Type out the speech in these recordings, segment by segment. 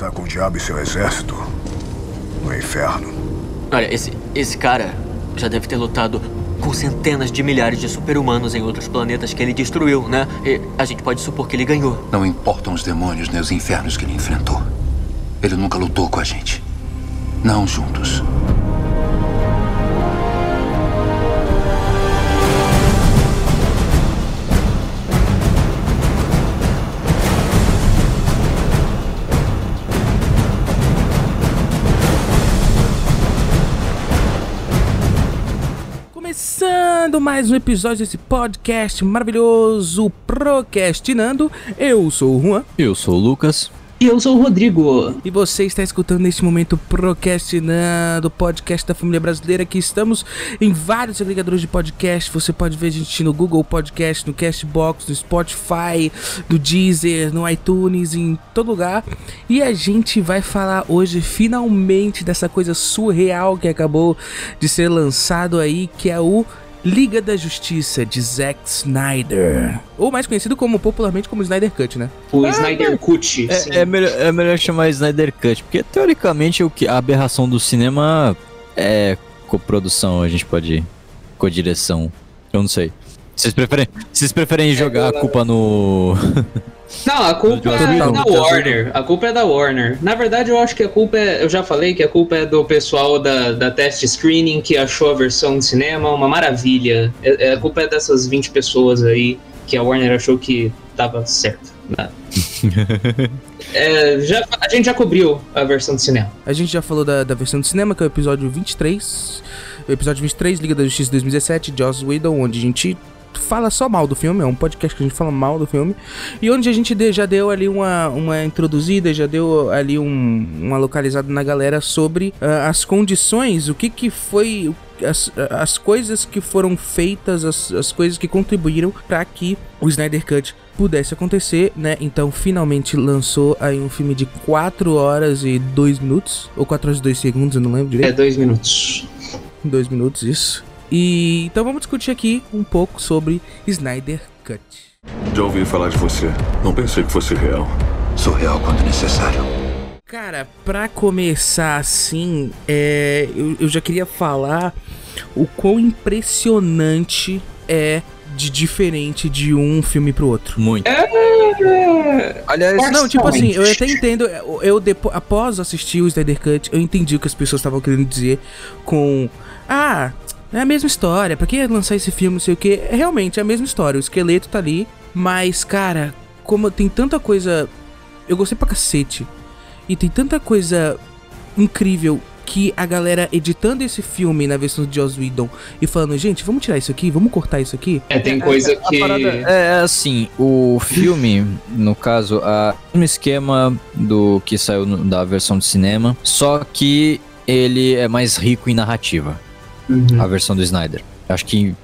lutar com o diabo e seu exército no inferno. Olha, esse, esse cara já deve ter lutado com centenas de milhares de super-humanos em outros planetas que ele destruiu, né? E a gente pode supor que ele ganhou. Não importam os demônios nem os infernos que ele enfrentou. Ele nunca lutou com a gente. Não juntos. Começando mais um episódio desse podcast maravilhoso Procrastinando. Eu sou o Juan Eu sou o Lucas. E eu sou o Rodrigo. e você está escutando neste momento Procrastinando, o podcast da família brasileira que estamos em vários agregadores de podcast. Você pode ver a gente no Google Podcast, no Castbox, no Spotify, no Deezer, no iTunes, em todo lugar. E a gente vai falar hoje finalmente dessa coisa surreal que acabou de ser lançado aí, que é o Liga da Justiça de Zack Snyder, ou mais conhecido como popularmente como Snyder Cut, né? O Snyder Cut. É, é melhor, é melhor chamar Snyder Cut, porque teoricamente o que, a aberração do cinema é coprodução, a gente pode ir com direção. Eu não sei. Vocês preferem, vocês preferem jogar a culpa no. Não, a culpa é da Warner. A culpa é da Warner. Na verdade, eu acho que a culpa é. Eu já falei que a culpa é do pessoal da, da test screening que achou a versão de cinema uma maravilha. É- é- a culpa é dessas 20 pessoas aí que a Warner achou que tava certo. né? É, já, a gente já cobriu a versão de cinema. A gente já falou da, da versão do cinema, que é o episódio 23. O episódio 23, Liga da Justiça 2017, Joss Whedon, onde a gente fala só mal do filme, é um podcast que a gente fala mal do filme. E onde a gente já deu ali uma, uma introduzida, já deu ali um, uma localizada na galera sobre ah, as condições, o que que foi... As, as coisas que foram feitas, as, as coisas que contribuíram para que o Snyder Cut pudesse acontecer, né? Então finalmente lançou aí um filme de 4 horas e 2 minutos, ou 4 horas e 2 segundos, eu não lembro É direito. dois minutos. 2 minutos, isso. E então vamos discutir aqui um pouco sobre Snyder Cut. Já ouvi falar de você. Não pensei que fosse real. Sou real quando necessário. Cara, pra começar assim, é, eu, eu já queria falar o quão impressionante é de diferente de um filme pro outro. Muito. É, Aliás, Não, tipo assim, eu até entendo. Eu, eu depo- após assistir o Snyder Cut, eu entendi o que as pessoas estavam querendo dizer com. Ah, é a mesma história, pra que lançar esse filme, não sei o que. É realmente é a mesma história, o esqueleto tá ali. Mas, cara, como tem tanta coisa. Eu gostei pra cacete. E tem tanta coisa incrível que a galera editando esse filme na versão de Joss Whedon e falando, gente, vamos tirar isso aqui, vamos cortar isso aqui. é, tem coisa a que. parada é assim, o filme, no caso, a mesmo esquema do que saiu no- da versão de cinema, só que ele é mais rico em narrativa, Uhum. a versão do Snyder. Acho que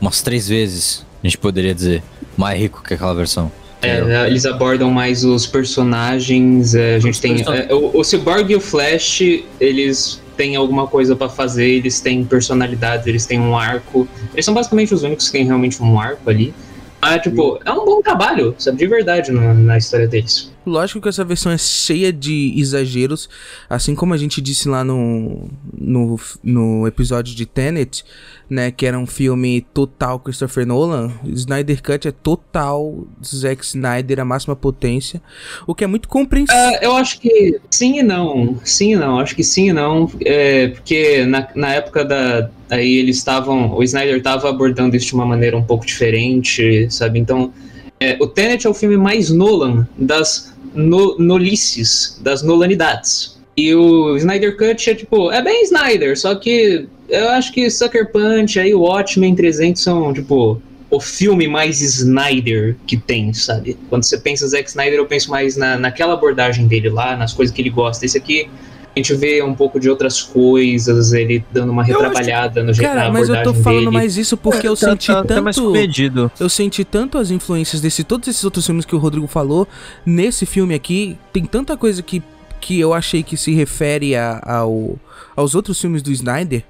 umas três vezes a gente poderia dizer mais rico que aquela versão. É, eles abordam mais os personagens. é, a gente tem. person- é, o, o Cyborg e o Flash, eles têm alguma coisa pra fazer, eles têm personalidade, eles têm um arco. Eles são basicamente os únicos que têm realmente um arco ali. Ah, tipo, é um bom trabalho, sabe? De verdade na, na história deles. Lógico que essa versão é cheia de exageros, assim como a gente disse lá no, no, no episódio de Tenet, né, que era um filme total Christopher Nolan, Snyder Cut é total Zack Snyder, a máxima potência, o que é muito compreensível. Ah, eu acho que sim e não. Sim e não. Acho que sim e não. É, porque na, na época da. Aí eles estavam. O Snyder estava abordando isso de uma maneira um pouco diferente, sabe? Então. É, o Tenet é o filme mais Nolan das no, nolices, das Nolanidades. E o Snyder Cut é tipo. É bem Snyder, só que eu acho que Sucker Punch, aí o Watchmen 300 são, tipo o filme mais Snyder que tem, sabe? Quando você pensa Zack Snyder, eu penso mais na, naquela abordagem dele lá, nas coisas que ele gosta. Esse aqui, a gente vê um pouco de outras coisas, ele dando uma retrabalhada no jeito Cara, mas eu tô falando dele. mais isso porque eu Tá- senti tá- tá mais tanto. comedido. Eu senti tanto as influências desse todos esses outros filmes que o Rodrigo falou nesse filme aqui. Tem tanta coisa que, que eu achei que se refere a- ao, aos outros filmes do Snyder.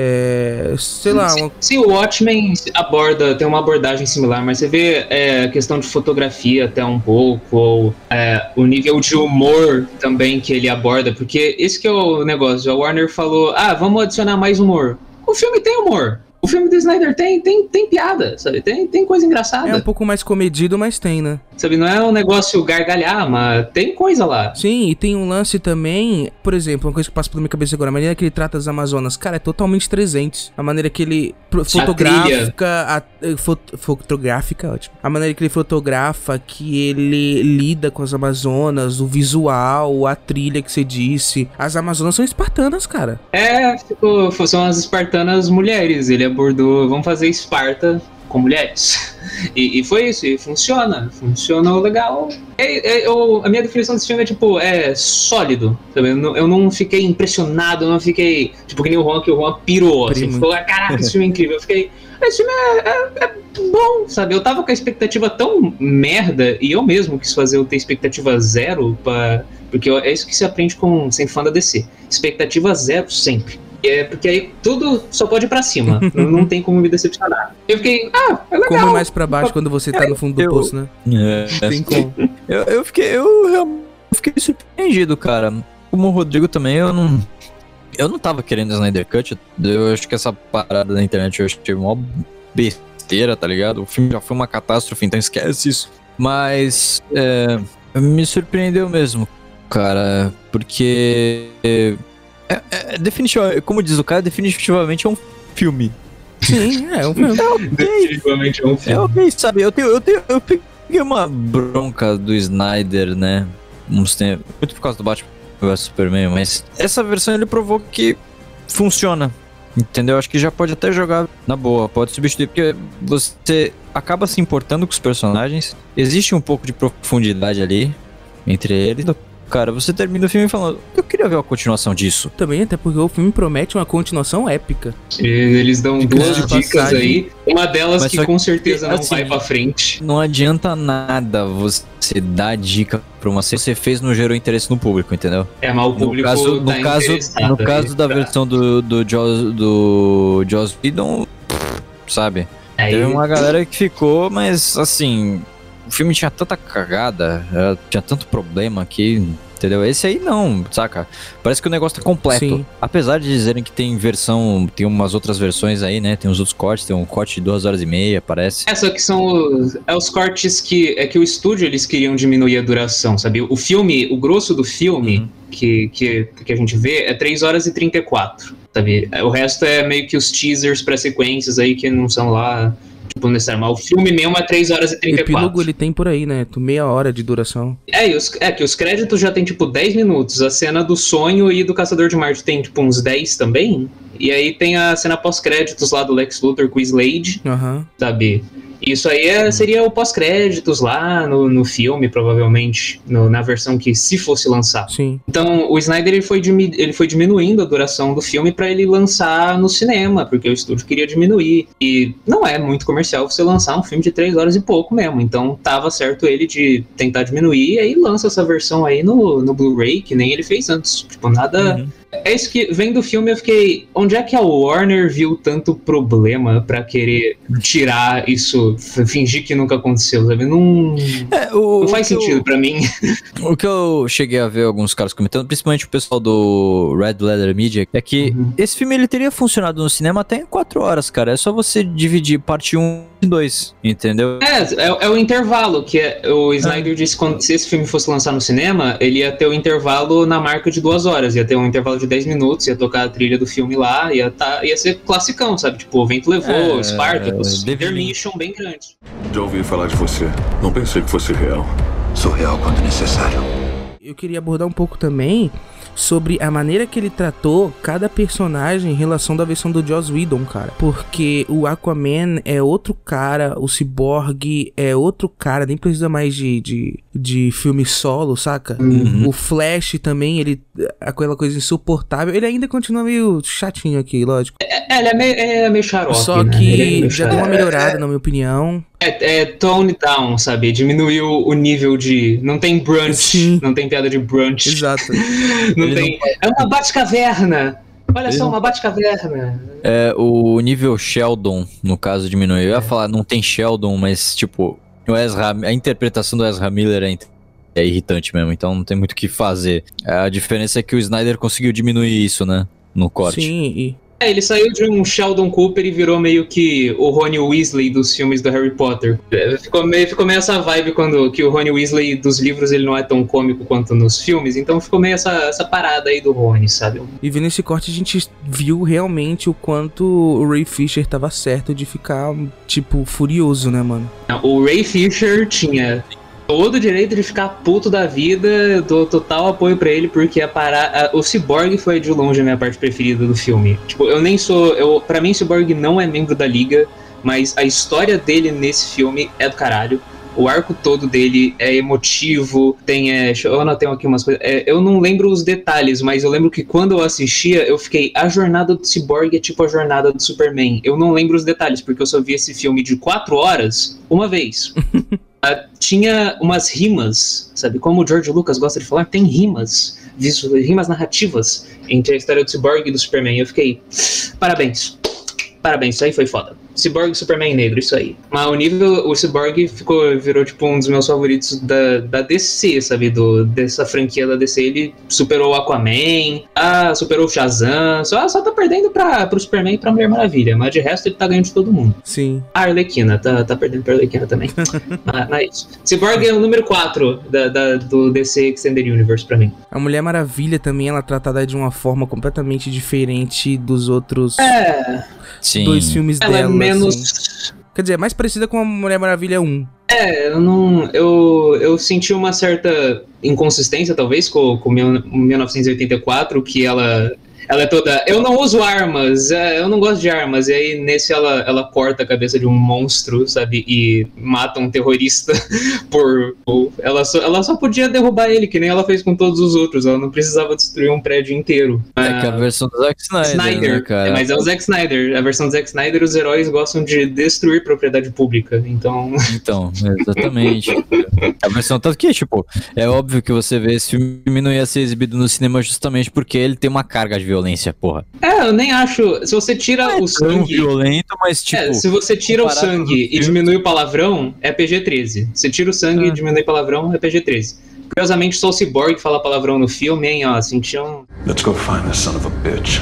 É, sei lá, sim, uma, sim, o Watchmen aborda, tem uma abordagem similar, mas você vê é, a questão de fotografia até um pouco, ou é, o nível de humor também que ele aborda, porque esse que é o negócio. A Warner falou: ah, vamos adicionar mais humor. O filme tem humor. O filme do Snyder tem, tem, tem piada, sabe? Tem, tem coisa engraçada. é um pouco mais comedido, mas tem, né? Sabe, não é um negócio gargalhar, mas tem coisa lá. Sim, e tem um lance também, por exemplo, uma coisa que passa pela minha cabeça agora, a maneira que ele trata as Amazonas, cara, é totalmente 300. A maneira que ele fotográfica, a, eh, fot- fotográfica, ótimo. A maneira que ele fotografa, que ele lida com as Amazonas, o visual, a trilha que você disse. As Amazonas são espartanas, cara. É, ficou, são as espartanas mulheres. Ele abordou, vamos fazer Esparta com mulheres. E, e foi isso, e funciona, funcionou legal. É, é, eu- a minha definição desse filme é tipo, é sólido, sabe? Eu não, eu não fiquei impressionado, eu não fiquei, tipo, que nem o Juan, que o Juan pirou, assim, ficou, ah, caraca, esse filme é incrível. Eu fiquei, esse filme é, é- é bom, sabe? Eu tava com a expectativa tão merda, e eu mesmo quis fazer eu ter expectativa zero, pra, porque é isso que se aprende com sendo fã da DC. Expectativa zero sempre. É porque aí tudo só pode ir pra cima. não, não tem como me decepcionar. Eu fiquei, ah, é legal. Como mais pra baixo quando você tá no fundo do Eu- poço, né? É, Tem como. Eu, eu fiquei, eu realmente fiquei surpreendido, cara. Como o Rodrigo também, eu não. Eu não tava querendo Snyder Cut. Eu acho que essa parada da internet eu achei mó besteira, tá ligado? O filme já foi uma catástrofe, então esquece isso. Mas é, me surpreendeu mesmo, cara, porque é, é, é definitivamente, como diz o cara, definitivamente é um filme. Sim, é um filme. Definitivamente é um É filme. ok, sabe? Eu tenho, eu tenho, eu peguei uma bronca do Snyder, né? Uns tempos, muito por causa do Batman vs Superman, mas essa versão ele provou que funciona. Entendeu? Acho que já pode até jogar na boa, pode substituir, porque você acaba se importando com os personagens. Existe um pouco de profundidade ali entre eles. Cara, você termina o filme falando, eu queria ver a continuação disso. Também, até porque o filme promete uma continuação épica. E Eles dão Dicas duas de dicas passagem. aí. Uma delas Mas que com certeza não assim, vai pra frente. Não adianta nada você dar dica pra uma série que você fez não gerou interesse no público, entendeu? É, mas o No público caso, tá no caso, no caso da tá? versão do, do, Joss, do Joss Whedon, sabe? Aí, Teve uma galera que ficou, mas assim, o filme tinha tanta cagada, eh, tinha tanto problema que, entendeu? Esse aí não, saca? Parece que o negócio tá completo. Sim. Apesar de dizerem que tem versão, tem umas outras versões aí, né? Tem uns outros cortes, tem um corte de duas horas e meia, parece. É, só que são os, é os cortes que. É que o estúdio eles queriam diminuir a duração, sabe? O filme, o grosso do filme Uhum. que, que, que a gente vê é 3 horas e 34, sabe? O resto é meio que os teasers pra sequências aí que não são lá, tipo, necessário. Mas o filme mesmo é 3 horas e O 34. epílogo ele tem por aí, né? Meia hora de duração. É, os- é que os créditos já tem tipo 10 minutos. A cena do sonho e do Caçador de Marte tem tipo uns 10 também. E aí tem a cena pós-créditos lá do Lex Luthor com o Slade, Aham. sabe? Isso aí é- seria o pós-créditos lá no, no filme, provavelmente, no- na versão que se fosse lançar. Sim. Então, o Snyder ele foi, ele foi diminuindo a duração do filme pra ele lançar no cinema, porque o estúdio queria diminuir. E não é muito comercial você lançar um filme de três horas e pouco mesmo. Então, tava certo ele de tentar diminuir e aí lança essa versão aí no, no Blu-ray, que nem ele fez antes. Tipo, nada. Uhum. É isso que, vendo o filme, eu fiquei. Onde é que a Warner viu tanto problema pra querer tirar isso, fingir que nunca aconteceu, sabe? Não, É, o, não faz sentido pra mim. O que eu cheguei a ver alguns caras comentando, principalmente o pessoal do Red Leather Media, é que Uhum. esse filme ele teria funcionado no cinema até em 4 horas, cara. É só você dividir parte 1 e 2, entendeu? É, é, é o intervalo, que é, o Snyder disse que quando, se esse filme fosse lançar no cinema, ele ia ter o intervalo na marca de duas horas, ia ter um intervalo de 10 minutos, ia tocar a trilha do filme lá, ia, tá, ia ser classicão, sabe? Tipo, o vento levou, É, Spartacus, David Intermission bem grande. Já ouvi falar de você. Não pensei que fosse real. Sou real quando necessário. Eu queria abordar um pouco também sobre a maneira que ele tratou cada personagem em relação da versão do Joss Whedon, cara. Porque o Aquaman é outro cara, o Cyborg é outro cara, nem precisa mais de, de, de filme solo, saca? Uhum. O Flash também, ele. aquela coisa insuportável. Ele ainda continua meio chatinho aqui, lógico. É, ele é meio, é meio xarope, Só né? É que meio já deu uma melhorada, na minha opinião. É, é tone down, sabe? Diminuiu o nível de. Não tem brunch, Sim. não tem piada de brunch. Exato. Não Ele tem. É uma Batcaverna! Olha só, uma Batcaverna. É, o nível Sheldon, no caso, diminuiu. Eu ia falar, não tem Sheldon, mas, tipo, o Ezra, a interpretação do Ezra Miller é, é irritante mesmo, então não tem muito o que fazer. A diferença é que o Snyder conseguiu diminuir isso, né? No corte. Sim, e É, ele saiu de um Sheldon Cooper e virou meio que o Rony Weasley dos filmes do Harry Potter. É, Ficou meio, ficou meio essa vibe quando que o Rony Weasley dos livros ele não é tão cômico quanto nos filmes, então ficou meio essa, essa parada aí do Rony, sabe? E vendo esse corte, a gente viu realmente o quanto o Ray Fisher tava certo de ficar, tipo, furioso, né, mano? Não, O Ray Fisher tinha todo direito de ficar puto da vida, dou total apoio pra ele, porque a para... a- o Cyborg foi de longe a minha parte preferida do filme. Tipo, eu nem sou. Eu, pra mim, o Cyborg não é membro da liga, mas a história dele nesse filme é do caralho. O arco todo dele é emotivo, tem. É, eu anotei aqui umas coisas. É, eu não lembro os detalhes, mas eu lembro que quando eu assistia, eu fiquei. A jornada do Cyborg é tipo a jornada do Superman. Eu não lembro os detalhes, porque eu só vi esse filme de quatro horas uma vez. Ah, tinha umas rimas, sabe? Como o George Lucas gosta de falar, tem rimas, rimas narrativas entre a história do Cyborg e do Superman. Eu fiquei, parabéns, parabéns, isso aí foi foda. Cyborg Superman negro, isso aí. Mas o nível, o Cyborg ficou, virou tipo um dos meus favoritos da, da DC, sabe? Do, dessa franquia da DC. Ele superou o Aquaman, ah, superou o Shazam, só, só tá perdendo pra, pro Superman e pra Mulher Maravilha, mas de resto ele tá ganhando de todo mundo. Sim. A Arlequina, tá, tá perdendo pra Arlequina também. mas, mas é isso. Cyborg é o número 4 da, da- do DC Extended Universe pra mim. A Mulher Maravilha também, ela é tratada de uma forma completamente diferente dos outros É, Sim. dois filmes ela é dela. menos. assim. Quer dizer, é mais parecida com a Mulher Maravilha 1. É, eu não. Eu, eu senti uma certa inconsistência, talvez, com, com mil- 1984, que ela. Ela é toda. Eu não uso armas, é, eu não gosto de armas. E aí, nesse, ela, ela corta a cabeça de um monstro, sabe? E mata um terrorista por. por- ela, só, ela só podia derrubar ele, que nem ela fez com todos os outros. Ela não precisava destruir um prédio inteiro. É que a versão do Zack Snyder, Snyder, né, cara? É, mas é o Zack Snyder. A versão do Zack Snyder, os heróis gostam de destruir propriedade pública. Então. Então, exatamente. A versão tanto que, tipo, é óbvio que você vê esse filme não ia ser exibido no cinema justamente porque ele tem uma carga de violência, porra. É, eu nem acho. Se você tira o Tão sangue. violento, mas tipo, é, se você tira o sangue e diminui o palavrão, é PG-13. Se tira o sangue Ah. e diminui o palavrão, é PG-13. Curiosamente, só o Cyborg fala palavrão no filme, hein, ó, sentiu um... Let's go find this son of a bitch.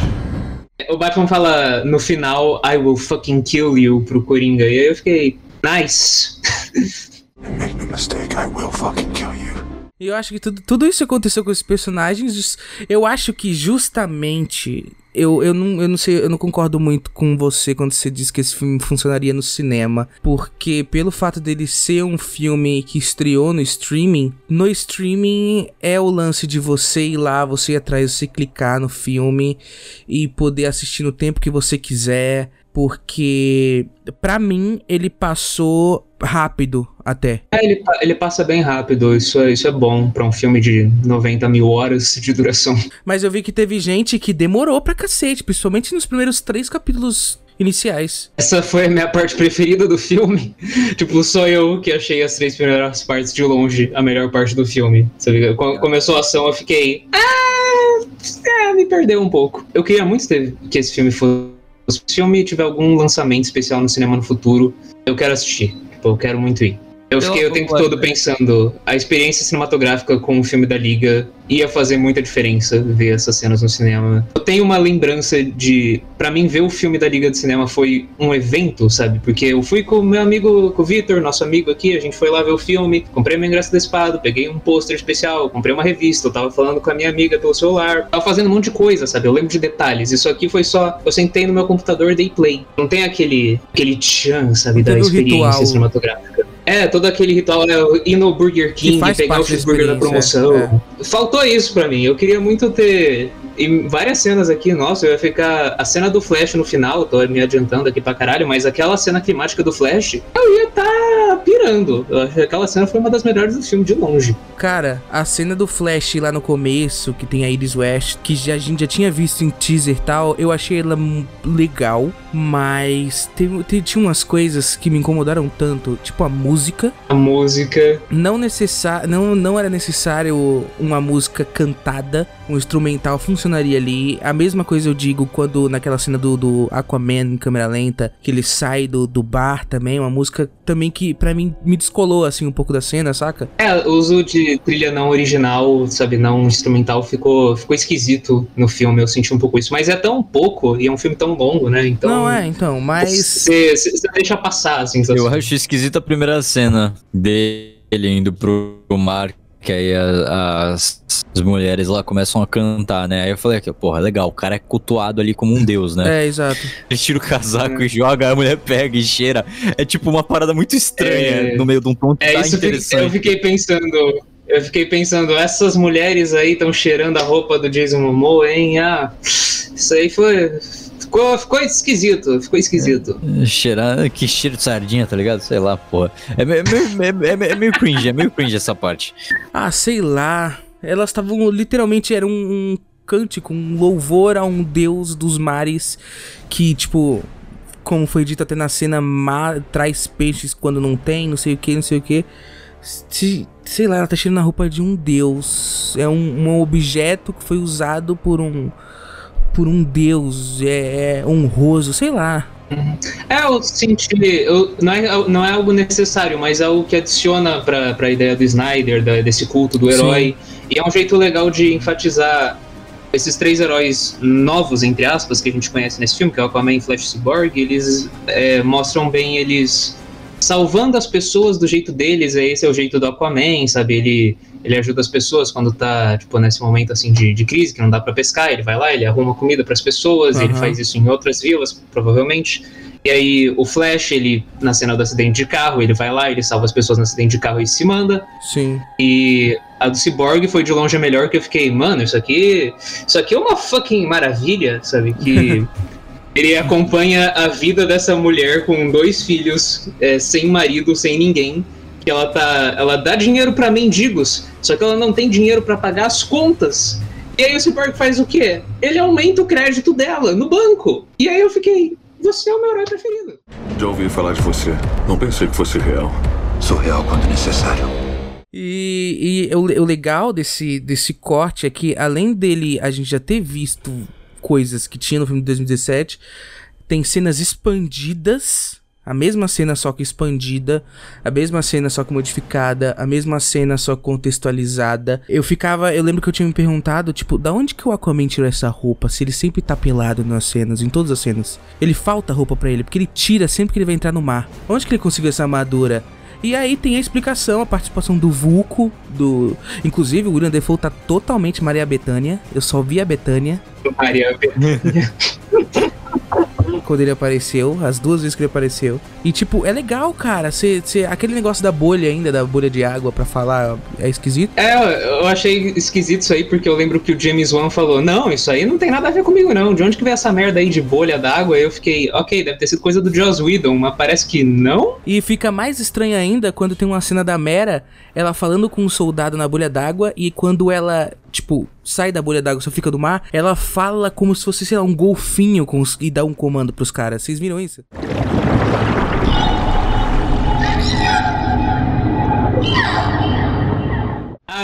O Batman fala no final, I will fucking kill you pro Coringa. E aí eu fiquei, nice. Make no mistake, I will fucking kill you. E eu acho que tudo, tudo isso aconteceu com esses personagens. Eu acho que justamente. Eu, eu, não, eu não sei, eu não concordo muito com você quando você diz que esse filme funcionaria no cinema. Porque pelo fato dele ser um filme que estreou no streaming, no streaming é o lance de você ir lá, você ir atrás, você clicar no filme e poder assistir no tempo que você quiser. Porque, pra mim, ele passou rápido até. É, ele, ele passa bem rápido, isso é, isso é bom pra um filme de 90 mil horas de duração. Mas eu vi que teve gente que demorou pra cacete, principalmente nos primeiros três capítulos iniciais. Essa foi a minha parte preferida do filme. tipo, só eu que achei as três primeiras partes de longe a melhor parte do filme. Sabe? Quando começou a ação, eu fiquei. Ah, é, me perdeu um pouco. Eu queria muito que esse filme fosse. Se o filme tiver algum lançamento especial no cinema no futuro, eu quero assistir. Tipo, eu quero muito ir. Eu fiquei o tempo todo pensando, a experiência cinematográfica com o filme da Liga ia fazer muita diferença ver essas cenas no cinema. Eu tenho uma lembrança de, Pra mim ver o filme da Liga do Cinema foi um evento, sabe? Porque eu fui com o meu amigo, com o Vitor, nosso amigo aqui, a gente foi lá ver o filme, comprei meu ingresso antecipado, peguei um pôster especial, comprei uma revista, eu tava falando com a minha amiga pelo celular, tava fazendo um monte de coisa, sabe? Eu lembro de detalhes. Isso aqui foi só, eu sentei no meu computador, dei play. Não tem aquele aquele tchan, sabe, da experiência ritual. cinematográfica. É, todo aquele ritual, né, ir no Burger King, pegar o cheeseburger da promoção. Faltou isso pra mim. Eu queria muito ter. Em várias cenas aqui, nossa, eu ia ficar. A cena do Flash no final, tô me adiantando aqui pra caralho, mas aquela cena climática do Flash, eu ia tá pirando. Aquela cena foi uma das melhores do filme de longe. Cara, a cena do Flash lá no começo, que tem a Iris West, que já, a gente já tinha visto em teaser e tal, eu achei ela legal, mas tem, tinha umas coisas que me incomodaram tanto, tipo a música. A música. Não, necessa não, não era necessário uma música cantada, um instrumental funcionaria ali. A mesma coisa eu digo quando naquela cena do, do Aquaman em câmera lenta, que ele sai do, do bar também, uma música também que pra mim me descolou assim um pouco da cena, saca? É, o uso de trilha não original, sabe, não instrumental, ficou, ficou esquisito no filme. Eu senti um pouco isso. Mas é tão pouco e é um filme tão longo, né? Então. não é, então, mas. Você deixa passar, assim. Eu acho esquisita a primeira cena dele indo pro mar, que aí a- as, as mulheres lá começam a cantar, né? Aí eu falei aqui, porra, legal, o cara é cultuado ali como um deus, né? É, exato. Ele tira o casaco e joga, a mulher pega e cheira. É tipo uma parada muito estranha É. no meio de um ponto É tá isso que eu interessante. fiquei pensando. Eu fiquei pensando, essas mulheres aí estão cheirando a roupa do Jason Momoa, hein? Ah, isso aí foi. Ficou, ficou esquisito, ficou esquisito. Cheirar, que cheiro de sardinha, tá ligado? Sei lá, porra. É meio, é meio- é meio- é meio cringe, é meio cringe essa parte. Ah, sei lá. Elas estavam literalmente era um, um cântico, um louvor a um deus dos mares que, tipo, como foi dito até na cena, ma- traz peixes quando não tem, não sei o que, não sei o que. Se, sei lá, ela tá cheirando a roupa de um deus. É um, um objeto que foi usado por um por um deus, é, é honroso, sei lá. É, eu senti. Eu, não, é, não é algo necessário, mas é algo que adiciona pra, pra ideia do Snyder, da- desse culto do herói. E é um jeito legal de enfatizar esses três heróis novos, entre aspas, que a gente conhece nesse filme, que é o Aquaman e Flash e Cyborg, eles é, mostram bem eles salvando as pessoas do jeito deles, é esse é o jeito do Aquaman, sabe? Ele, ele ajuda as pessoas quando tá, tipo, nesse momento assim de, de crise, que não dá pra pescar, ele vai lá, ele arruma comida pras pessoas, ele Aham. faz isso em outras vilas, provavelmente. E aí o Flash, ele, na cena do acidente de carro, ele vai lá, ele salva as pessoas no acidente de carro e se manda. Sim. E a do Cyborg foi de longe a melhor, que eu fiquei, mano, isso aqui. Isso aqui é uma fucking maravilha, sabe? Que ele acompanha a vida dessa mulher com dois filhos, é, sem marido, sem ninguém. Que ela tá. Ela dá dinheiro pra mendigos, só que ela não tem dinheiro pra pagar as contas. E aí o Cyborg faz o quê? Ele aumenta o crédito dela no banco. E aí eu fiquei, você é o meu herói preferido. Já ouvi falar de você. Não pensei que fosse real. Sou real quando necessário. E, e o, o legal desse, desse corte é que, além dele a gente já ter visto coisas que tinha no filme de 2017, tem cenas expandidas. A mesma cena só que expandida, a mesma cena só que modificada, a mesma cena só contextualizada. Eu ficava, eu lembro que eu tinha me perguntado, tipo, da onde que o Aquaman tirou essa roupa? Se ele sempre tá pelado nas cenas, em todas as cenas. Ele falta roupa pra ele, porque ele tira sempre que ele vai entrar no mar. Onde que ele conseguiu essa armadura? E aí tem a explicação, a participação do Vulco, do. Inclusive, o William Defoe tá totalmente Maria Bethânia. Eu só vi a Bethânia Maria, quando ele apareceu, as duas vezes que ele apareceu. E tipo, é legal, cara. Cê, cê- aquele negócio da bolha ainda, da bolha de água pra falar, é esquisito. É, eu achei esquisito isso aí, porque eu lembro que o James Wan falou: Não, isso aí não tem nada a ver comigo, não. De onde que veio essa merda aí de bolha d'água? Eu fiquei, ok, deve ter sido coisa do Joss Whedon, mas parece que não. E fica mais estranho ainda quando tem uma cena da Mera, ela falando com um soldado na bolha d'água, e quando ela, tipo, sai da bolha d'água, só fica do mar, ela fala como se fosse, sei lá, um golfinho com os- e dá um comando pros caras. Vocês viram isso?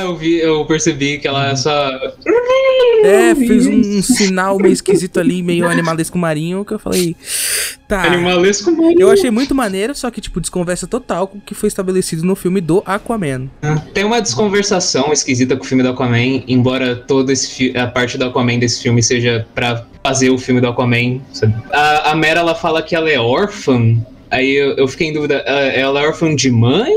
Eu vi, eu percebi que ela só. É, fez um, um sinal meio esquisito ali, meio animalesco marinho, que eu falei. Tá. Animalesco marinho. Eu achei muito maneiro, só que, tipo, desconversa total com o que foi estabelecido no filme do Aquaman. Tem uma desconversação esquisita com o filme do Aquaman, embora toda a parte do Aquaman desse filme seja pra fazer o filme do Aquaman. sabe? A, a Mera ela fala que ela é órfã. Aí eu, eu fiquei em dúvida, ah, ela é órfã de mãe?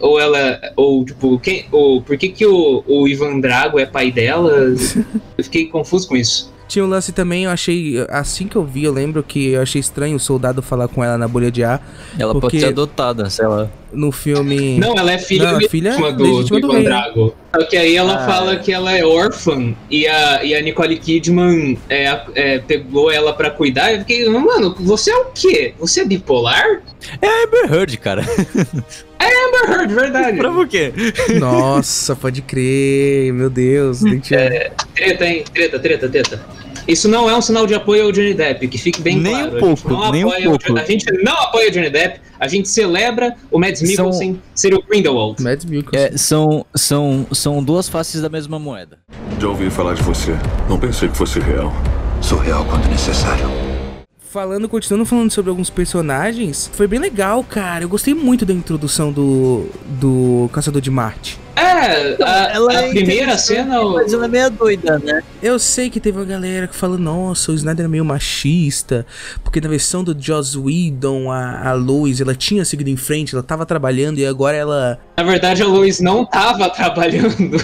Ou ela. Ou, tipo, quem. Ou por que, que o, o Ivan Drago é pai dela? Eu fiquei confuso com isso. Tinha um lance também, eu achei. Assim que eu vi, eu lembro que eu achei estranho o soldado falar com ela na bolha de ar. Ela pode ser adotada, sei lá. No filme. Não, ela é filha Não, filha do, legítima do do. Drago. Só que aí ela Ah, fala é. que ela é órfã e a, e a Nicole Kidman é, a- é, pegou ela pra cuidar. Eu fiquei, mano, você é o quê? Você é bipolar? É Amber Heard, cara. Amber Heard, verdade. Prova o quê? Nossa, pode crer. Meu Deus. É, treta, hein? Treta, treta, treta. Isso não é um sinal de apoio ao Johnny Depp, que fique bem Nem claro. um pouco, a gente não nem um apoia o pouco. Johnny- a gente não apoia o Johnny Depp, a gente celebra o Mads Mikkelsen ser o Grindelwald. Mads Mikkelsen. É, são, são, são duas faces da mesma moeda. Já ouvi falar de você. Não pensei que fosse real. Sou real quando necessário. Falando, continuando falando sobre alguns personagens, foi bem legal, cara. Eu gostei muito da introdução do, do Caçador de Marte. É, a, Ela a é primeira cena. Mas ela é meio doida, né? Eu sei que teve uma galera que fala, nossa, o Snyder é meio machista, porque na versão do Joss Whedon, a, a Lois, ela tinha seguido em frente, ela tava trabalhando e agora ela... Na verdade, a Lois não tava trabalhando.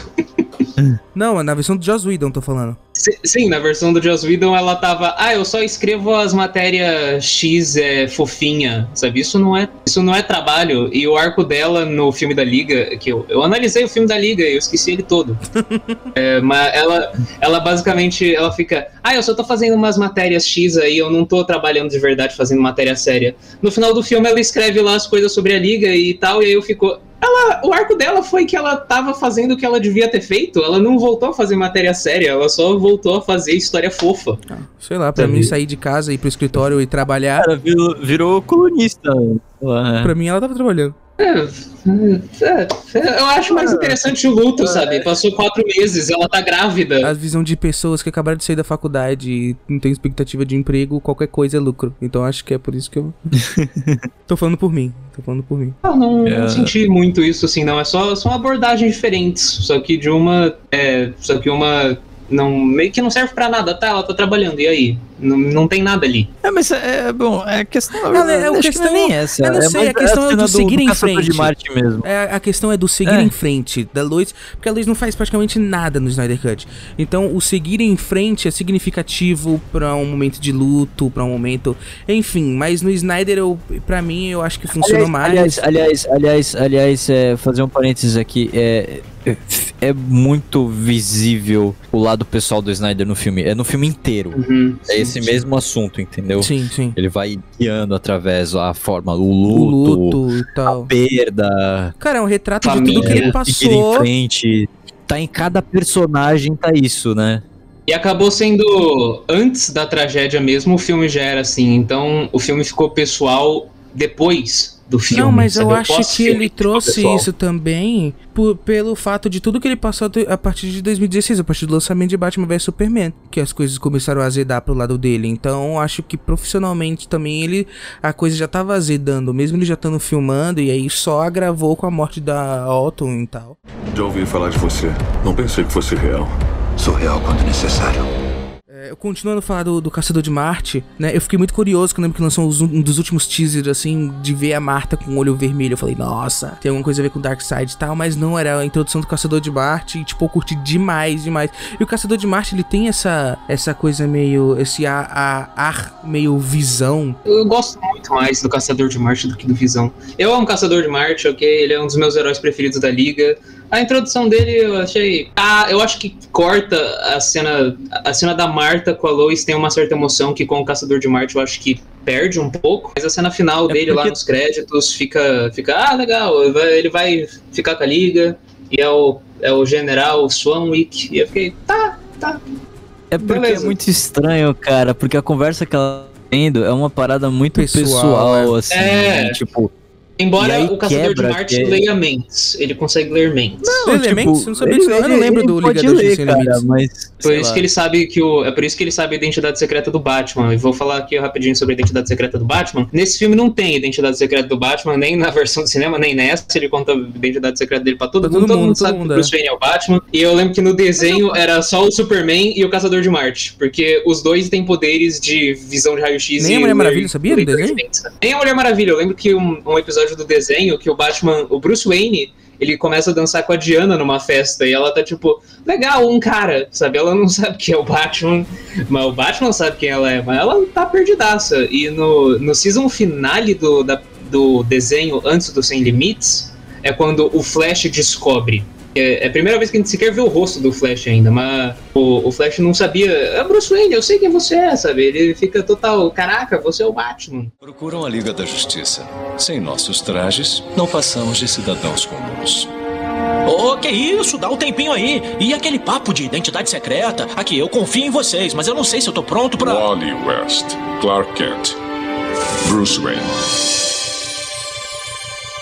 Não, na versão do Joss Whedon, tô falando. Si- Sim, na versão do Joss Whedon ela tava, ah, eu só escrevo as matérias X é, fofinha, sabe? Isso não é, isso não é trabalho. E o arco dela no filme da Liga, que eu, eu analisei o filme da Liga eu esqueci ele todo. É, mas ela, ela basicamente, ela fica, ah, eu só tô fazendo umas matérias X aí, eu não tô trabalhando de verdade fazendo matéria séria. No final do filme ela escreve lá as coisas sobre a Liga e tal, e aí eu fico, ela, o arco dela foi que ela tava fazendo o que ela devia ter feito. Ela não voltou a fazer matéria séria, ela só voltou a fazer história fofa. Sei lá, pra mim sair de casa, ir pro escritório e trabalhar, Cara, virou, virou colunista. lá, pra mim ela tava trabalhando. É, é, é, eu acho mais interessante o luto, sabe? Passou quatro meses, ela tá grávida. A visão de pessoas que acabaram de sair da faculdade e não tem expectativa de emprego, qualquer coisa é lucro. Então acho que é por isso que eu. tô falando por mim. Tô falando por mim. Eu não, É. não senti muito isso, assim, não. É só são abordagens diferentes. Só que de uma. É, só que uma. Não, meio que não serve pra nada, tá? Ela tá trabalhando, e aí? Não, não tem nada ali. É, mas é, é bom, é a questão. Ela é- é a que questão- não é nem essa. eu não é sei, a questão é cena do seguir em frente. de Marte mesmo. É, a questão é do seguir É. em frente da Lois, porque a Lois não faz praticamente nada no Snyder Cut. Então, o seguir em frente é significativo pra um momento de luto, pra um momento, enfim. Mas no Snyder, eu, para mim, eu acho que funcionou mais. Aliás, aliás, aliás, aliás, é, fazer um parênteses aqui. É, é- muito visível o lado pessoal do Snyder no filme. É no filme inteiro. Uhum, É sim, esse sim. mesmo assunto, entendeu? sim, sim. Ele vai guiando através da forma, o O luto, luto e tal. perda, Cara, é um retrato de Família, tudo que ele seguir em passou. frente. Tá em cada personagem, tá isso, né? E acabou sendo antes da tragédia mesmo, o filme já era assim. Então o filme ficou pessoal depois do filme. Não, mas eu sabe? O acho que pós-filme ele trouxe pessoal. isso também por- pelo fato de tudo que ele passou a partir de 2016, a partir do lançamento de Batman vs Superman, que as coisas começaram a azedar pro lado dele. Então, acho que profissionalmente também ele a coisa já tava azedando, mesmo ele já estando filmando e aí só agravou com a morte da Autumn e tal. Já ouvi falar de você. Não pensei que fosse real. Sou real quando necessário. É, continuando a falar do, do Caçador de Marte, né? Eu fiquei muito curioso quando lembro que lançou um dos últimos teasers, assim, de ver a Marta com o olho vermelho. Eu falei, nossa, tem alguma coisa a ver com Darkseid e tal, mas não, era a introdução do Caçador de Marte e, tipo, eu curti demais, demais. E o Caçador de Marte, ele tem essa, essa coisa meio, esse ar, ar, ar meio visão. Eu gosto muito mais do Caçador de Marte do que do Visão. Eu amo Caçador de Marte, ok? Ele é um dos meus heróis preferidos da Liga. A introdução dele eu achei. Ah, eu acho que corta a cena. A cena da Marta com a Lois tem uma certa emoção que com o Caçador de Marte eu acho que perde um pouco. Mas a cena final É dele lá porque- nos créditos fica. fica ah, legal, ele vai- ficar com a Liga. E é o, é o general Swanwick. E eu fiquei, tá, tá. É porque Beleza. é muito estranho, cara, porque a conversa que ela tá tendo é uma parada muito Pessoal, pessoal, é. assim, É. tipo... Embora aí o Caçador de quebra Marte que- leia mentes. Ele consegue ler mentes. Não, Elementos? Eu não sabia disso. Eu não lembro do pode Liga da ler, Justiça Sem cara, mas... Por isso lá. que ele sabe que o. É por isso que ele sabe a identidade secreta do Batman. E vou falar aqui rapidinho sobre a identidade secreta do Batman. Nesse filme não tem identidade secreta do Batman, nem na versão do cinema, nem nessa. Ele conta a identidade secreta dele pra todo Pra mundo. todo Todo, mundo, mundo todo sabe mundo, que o Bruce é. Wayne é o Batman. E eu lembro que no desenho era só o Superman e o Caçador de Marte. Porque os dois têm poderes de visão de raio-x Nem e a Mulher Maravilha, sabia, de mentes. Nem a Mulher Maravilha. Eu lembro que um, um episódio do desenho que o Batman, o Bruce Wayne, ele começa a dançar com a Diana numa festa e ela tá tipo, legal, um cara, sabe? Ela não sabe quem é o Batman, mas o Batman sabe quem ela é, mas ela tá perdidaça. E no, no season finale do, da- do desenho, antes do Sem Limites, é quando o Flash descobre. É, é a primeira vez que a gente sequer vê o rosto do Flash ainda, mas o, o Flash não sabia. É Bruce Wayne, eu sei quem você é, sabe? Ele fica total, caraca, você é o Batman. Procuram a Liga da Justiça. Sem nossos trajes, não passamos de cidadãos comuns. Ô, que isso? Dá um tempinho aí. E aquele papo de identidade secreta? Aqui, eu confio em vocês, mas eu não sei se eu tô pronto pra. Wally West, Clark Kent, Bruce Wayne.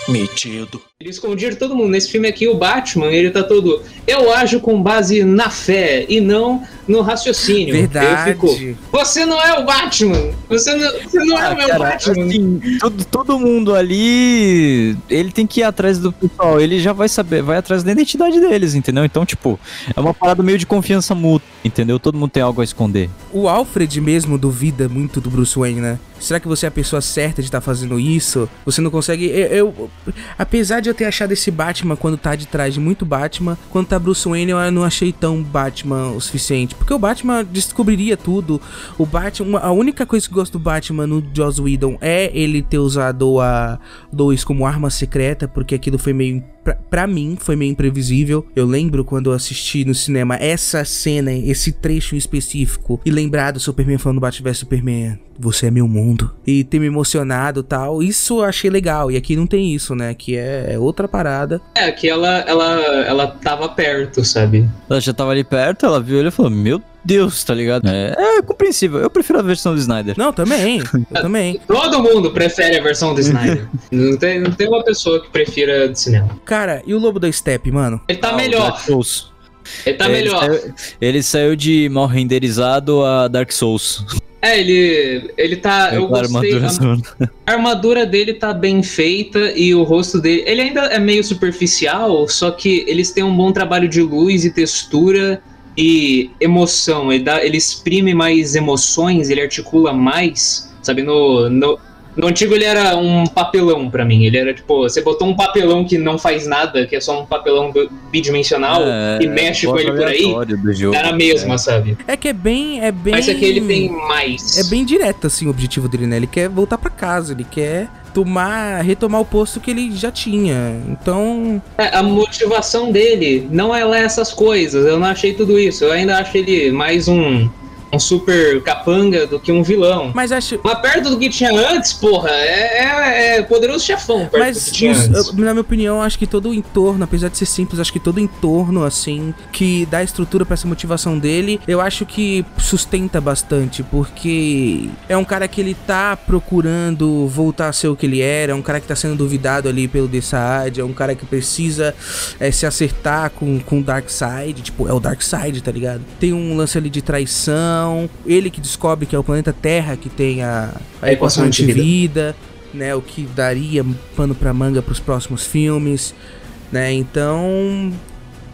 Metido. Eles esconderam todo mundo. Nesse filme aqui, o Batman, ele tá todo. Eu ajo com base na fé e não no raciocínio. Verdade. Eu fico, você não é o Batman! Você não, você não é o meu Cara, Batman! assim, todo, todo mundo ali, ele tem que ir atrás do pessoal, ele já vai saber, vai atrás da identidade deles, entendeu? Então, tipo, é uma parada meio de confiança mútua, entendeu? Todo mundo tem algo a esconder. O Alfred mesmo duvida muito do Bruce Wayne, né? Será que você é a pessoa certa de estar fazendo isso? Você não consegue. Eu, eu- apesar de ter achado esse Batman quando tá de trás de muito Batman, quando tá Bruce Wayne eu não achei tão Batman o suficiente. Porque o Batman descobriria tudo. O Batman. A única coisa que eu gosto do Batman no Joss Whedon é ele ter usado a 2 como arma secreta, porque aquilo foi meio. Pra, pra mim, foi meio imprevisível. Eu lembro quando eu assisti no cinema essa cena, esse trecho específico, e lembrar do Superman falando Batman vs Superman, você é meu mundo. E ter me emocionado e tal. Isso eu achei legal. E aqui não tem isso, né? Que é outra parada. É, que ela, ela, ela tava perto, sabe? Ela já tava ali perto, ela viu ele e falou: Meu Deus, tá ligado? É, é compreensível. Eu prefiro a versão do Snyder. Não, também. Eu também. Todo mundo prefere a versão do Snyder. não, tem, não tem uma pessoa que prefira do cinema. Cara, e o Lobo da Steppe, mano? Ele tá Ah, melhor. Dark Souls. Ele tá Ele melhor. saiu- Ele saiu de mal renderizado a Dark Souls. É, ele, ele tá. Eu Com a gostei. armadura A, a armadura dele tá bem feita e o rosto dele. Ele ainda é meio superficial, só que eles têm um bom trabalho de luz e textura e emoção. Ele, dá, ele exprime mais emoções, ele articula mais. Sabe, no. no no antigo ele era um papelão pra mim. Ele era tipo, você botou um papelão que não faz nada, que é só um papelão bi- bidimensional É, e mexe com voz ele por aí, jogo. era a mesma, sabe? É que é bem. É bem. Mas aqui ele tem mais. É bem direto, assim, o objetivo dele, né? Ele quer voltar pra casa, ele quer tomar, retomar o posto que ele já tinha. Então, É, a motivação dele não é lá essas coisas. Eu não achei tudo isso. Eu ainda acho ele mais um, um super capanga do que um vilão. mas acho, Mas perto do que tinha antes, porra, é, é- é poderoso chefão perto do Mas, que tinha antes. eu- na minha opinião, acho que todo o entorno, apesar de ser simples, acho que todo o entorno, assim, que dá estrutura pra essa motivação dele, eu acho que sustenta bastante, porque é um cara que ele tá procurando voltar a ser o que ele era, é um cara que tá sendo duvidado ali pelo Desaad, é um cara que precisa é, se acertar com, com o Darkseid, tipo, é o Darkseid, tá ligado? Tem um lance ali de traição, ele que descobre que é o planeta Terra que tem a, a A equação de vida. vida, né, o que daria pano pra manga pros próximos filmes, né? Então,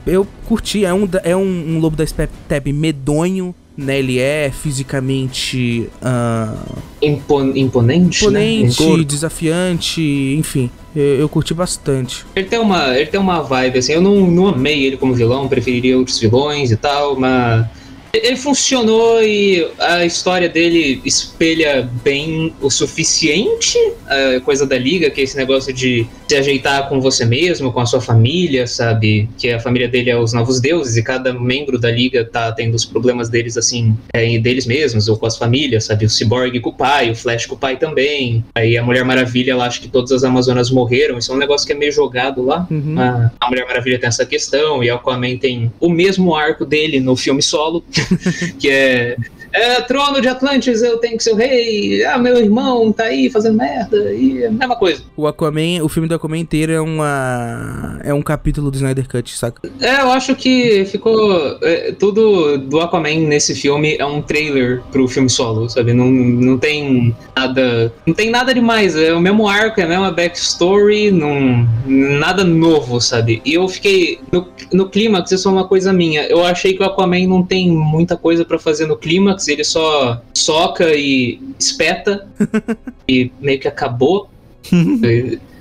eu curti, é um é um, um lobo da steppe medonho, né? Ele é fisicamente ah, Impon- imponente, imponente, né? desafiante, enfim, eu, eu curti bastante. Ele tem uma, ele tem uma vibe assim. Eu não, não amei ele como vilão, preferiria outros vilões e tal, mas ele funcionou e a história dele espelha bem o suficiente a coisa da liga, que é esse negócio de se ajeitar com você mesmo, com a sua família, sabe? Que a família dele é os novos deuses e cada membro da liga tá tendo os problemas deles assim, é, deles mesmos ou com as famílias, sabe? O Cyborg com o pai, o Flash com o pai também. Aí a Mulher Maravilha, ela acha que todas as Amazonas morreram. Isso é um negócio que é meio jogado lá. Uhum. A, a Mulher Maravilha tem essa questão, e a Aquaman tem o mesmo arco dele no filme solo, que é, é Trono de Atlantis, eu tenho que ser o rei, ah, meu irmão tá aí fazendo merda, e é a mesma coisa. O Aquaman, o filme do Aquaman inteiro é uma é um capítulo do Snyder Cut, saca? É, eu acho que ficou. é, tudo do Aquaman nesse filme é um trailer pro filme solo, sabe? Não, não tem nada. Não tem nada demais. É o mesmo arco, é a mesma backstory, não, nada novo, sabe? E eu fiquei. No, no clímax, isso é uma coisa minha. Eu achei que o Aquaman não tem muita coisa pra fazer no clímax, ele só soca e espeta e meio que acabou.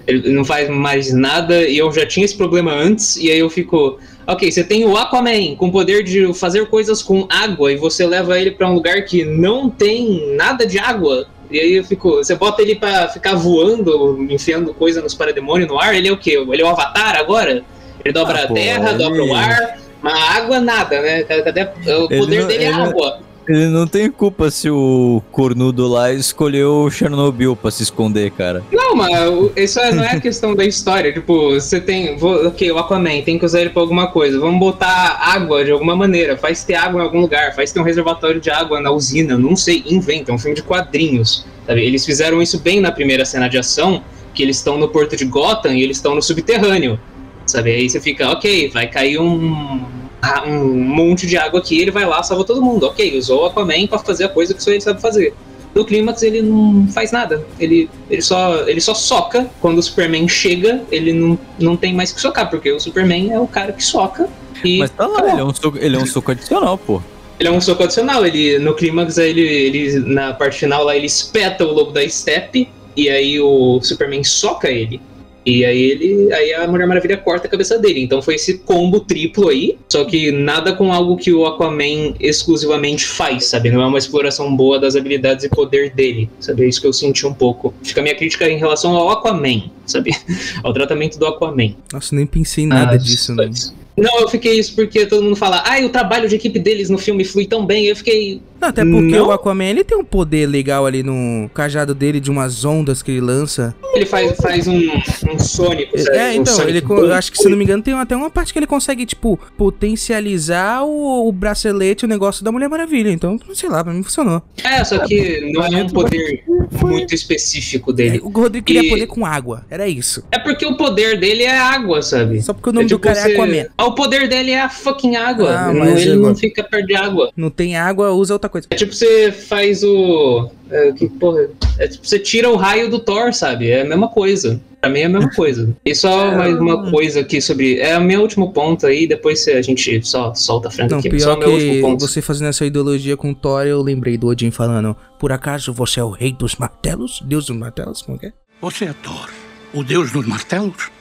Ele não faz mais nada e eu já tinha esse problema antes, e aí eu fico. Ok, você tem o Aquaman com o poder de fazer coisas com água e você leva ele pra um lugar que não tem nada de água. E aí eu fico. Você bota ele pra ficar voando, enfiando coisa nos parademônios no ar, ele é o quê? Ele é o Avatar agora? Ele dobra Ah, a pô, terra, ele- dobra o ar, mas a água nada, né? Cadê? O poder não- dele é água. Ele não tem culpa se o cornudo lá escolheu Chernobyl pra se esconder, cara. Não, mas isso é- não é questão da história. Tipo, você tem. vou- ok, o Aquaman, tem que usar ele pra alguma coisa. Vamos botar água de alguma maneira. Faz ter água em algum lugar. Faz ter um reservatório de água na usina. Não sei, inventa. É um filme de quadrinhos. Sabe? Eles fizeram isso bem na primeira cena de ação. Que eles estão no porto de Gotham e eles estão no subterrâneo. Sabe? Aí você fica, ok, vai cair um. Ah, Um monte de água aqui, ele vai lá, salva todo mundo. Ok, usou o Aquaman pra fazer a coisa que só ele sabe fazer. No clímax ele não faz nada. Ele, ele, só, ele só soca. Quando o Superman chega, ele não, não tem mais que socar, porque o Superman é o cara que soca. E Mas tá lá, acabou. ele é um soco, ele é um soco adicional, pô. Ele é um soco adicional. Ele, no clímax, ele, ele, na parte final lá, ele espeta o lobo da Steppe. E aí o Superman soca ele. E aí ele. Aí a Mulher Maravilha corta a cabeça dele. Então foi esse combo triplo aí. Só que nada com algo que o Aquaman exclusivamente faz, sabe? Não é uma exploração boa das habilidades e poder dele. Sabe? É isso que eu senti um pouco. Fica a minha crítica em relação ao Aquaman, sabe? Ao tratamento do Aquaman. Nossa, nem pensei em nada Ah, disso, né? Não, eu fiquei isso porque todo mundo fala, ai, o trabalho de equipe deles no filme flui tão bem. Eu fiquei. Não, até porque Não. o Aquaman, ele tem um poder legal ali no cajado dele, de umas ondas que ele lança. Ele faz, faz um, um sônico, sabe? É, Um então, Sonic ele, acho que, se não me engano, tem até uma parte que ele consegue, tipo, potencializar o, o bracelete, o negócio da Mulher Maravilha. Então, sei lá, pra mim funcionou. É, só que não é um poder muito específico dele. O Rodrigo queria E- poder com água, era isso. É porque o poder dele é água, sabe? Só porque o nome É do tipo cara é você- Aquaman. Ah, O poder dele é a fucking água. Ah, mas ele não fica perto de água. Não tem água, usa outra coisa. É tipo você faz o. É, que porra. É tipo você tira o raio do Thor, sabe? É a mesma coisa. Pra mim é a mesma coisa. E só mais uma coisa aqui sobre. É o meu último ponto aí, depois a gente só solta a frente Não, aqui. Só pior o meu último que ponto. você fazendo essa ideologia com o Thor, eu lembrei do Odin falando: Por acaso você é o rei dos martelos? Deus dos martelos? Como que é? Você é Thor, o deus dos martelos?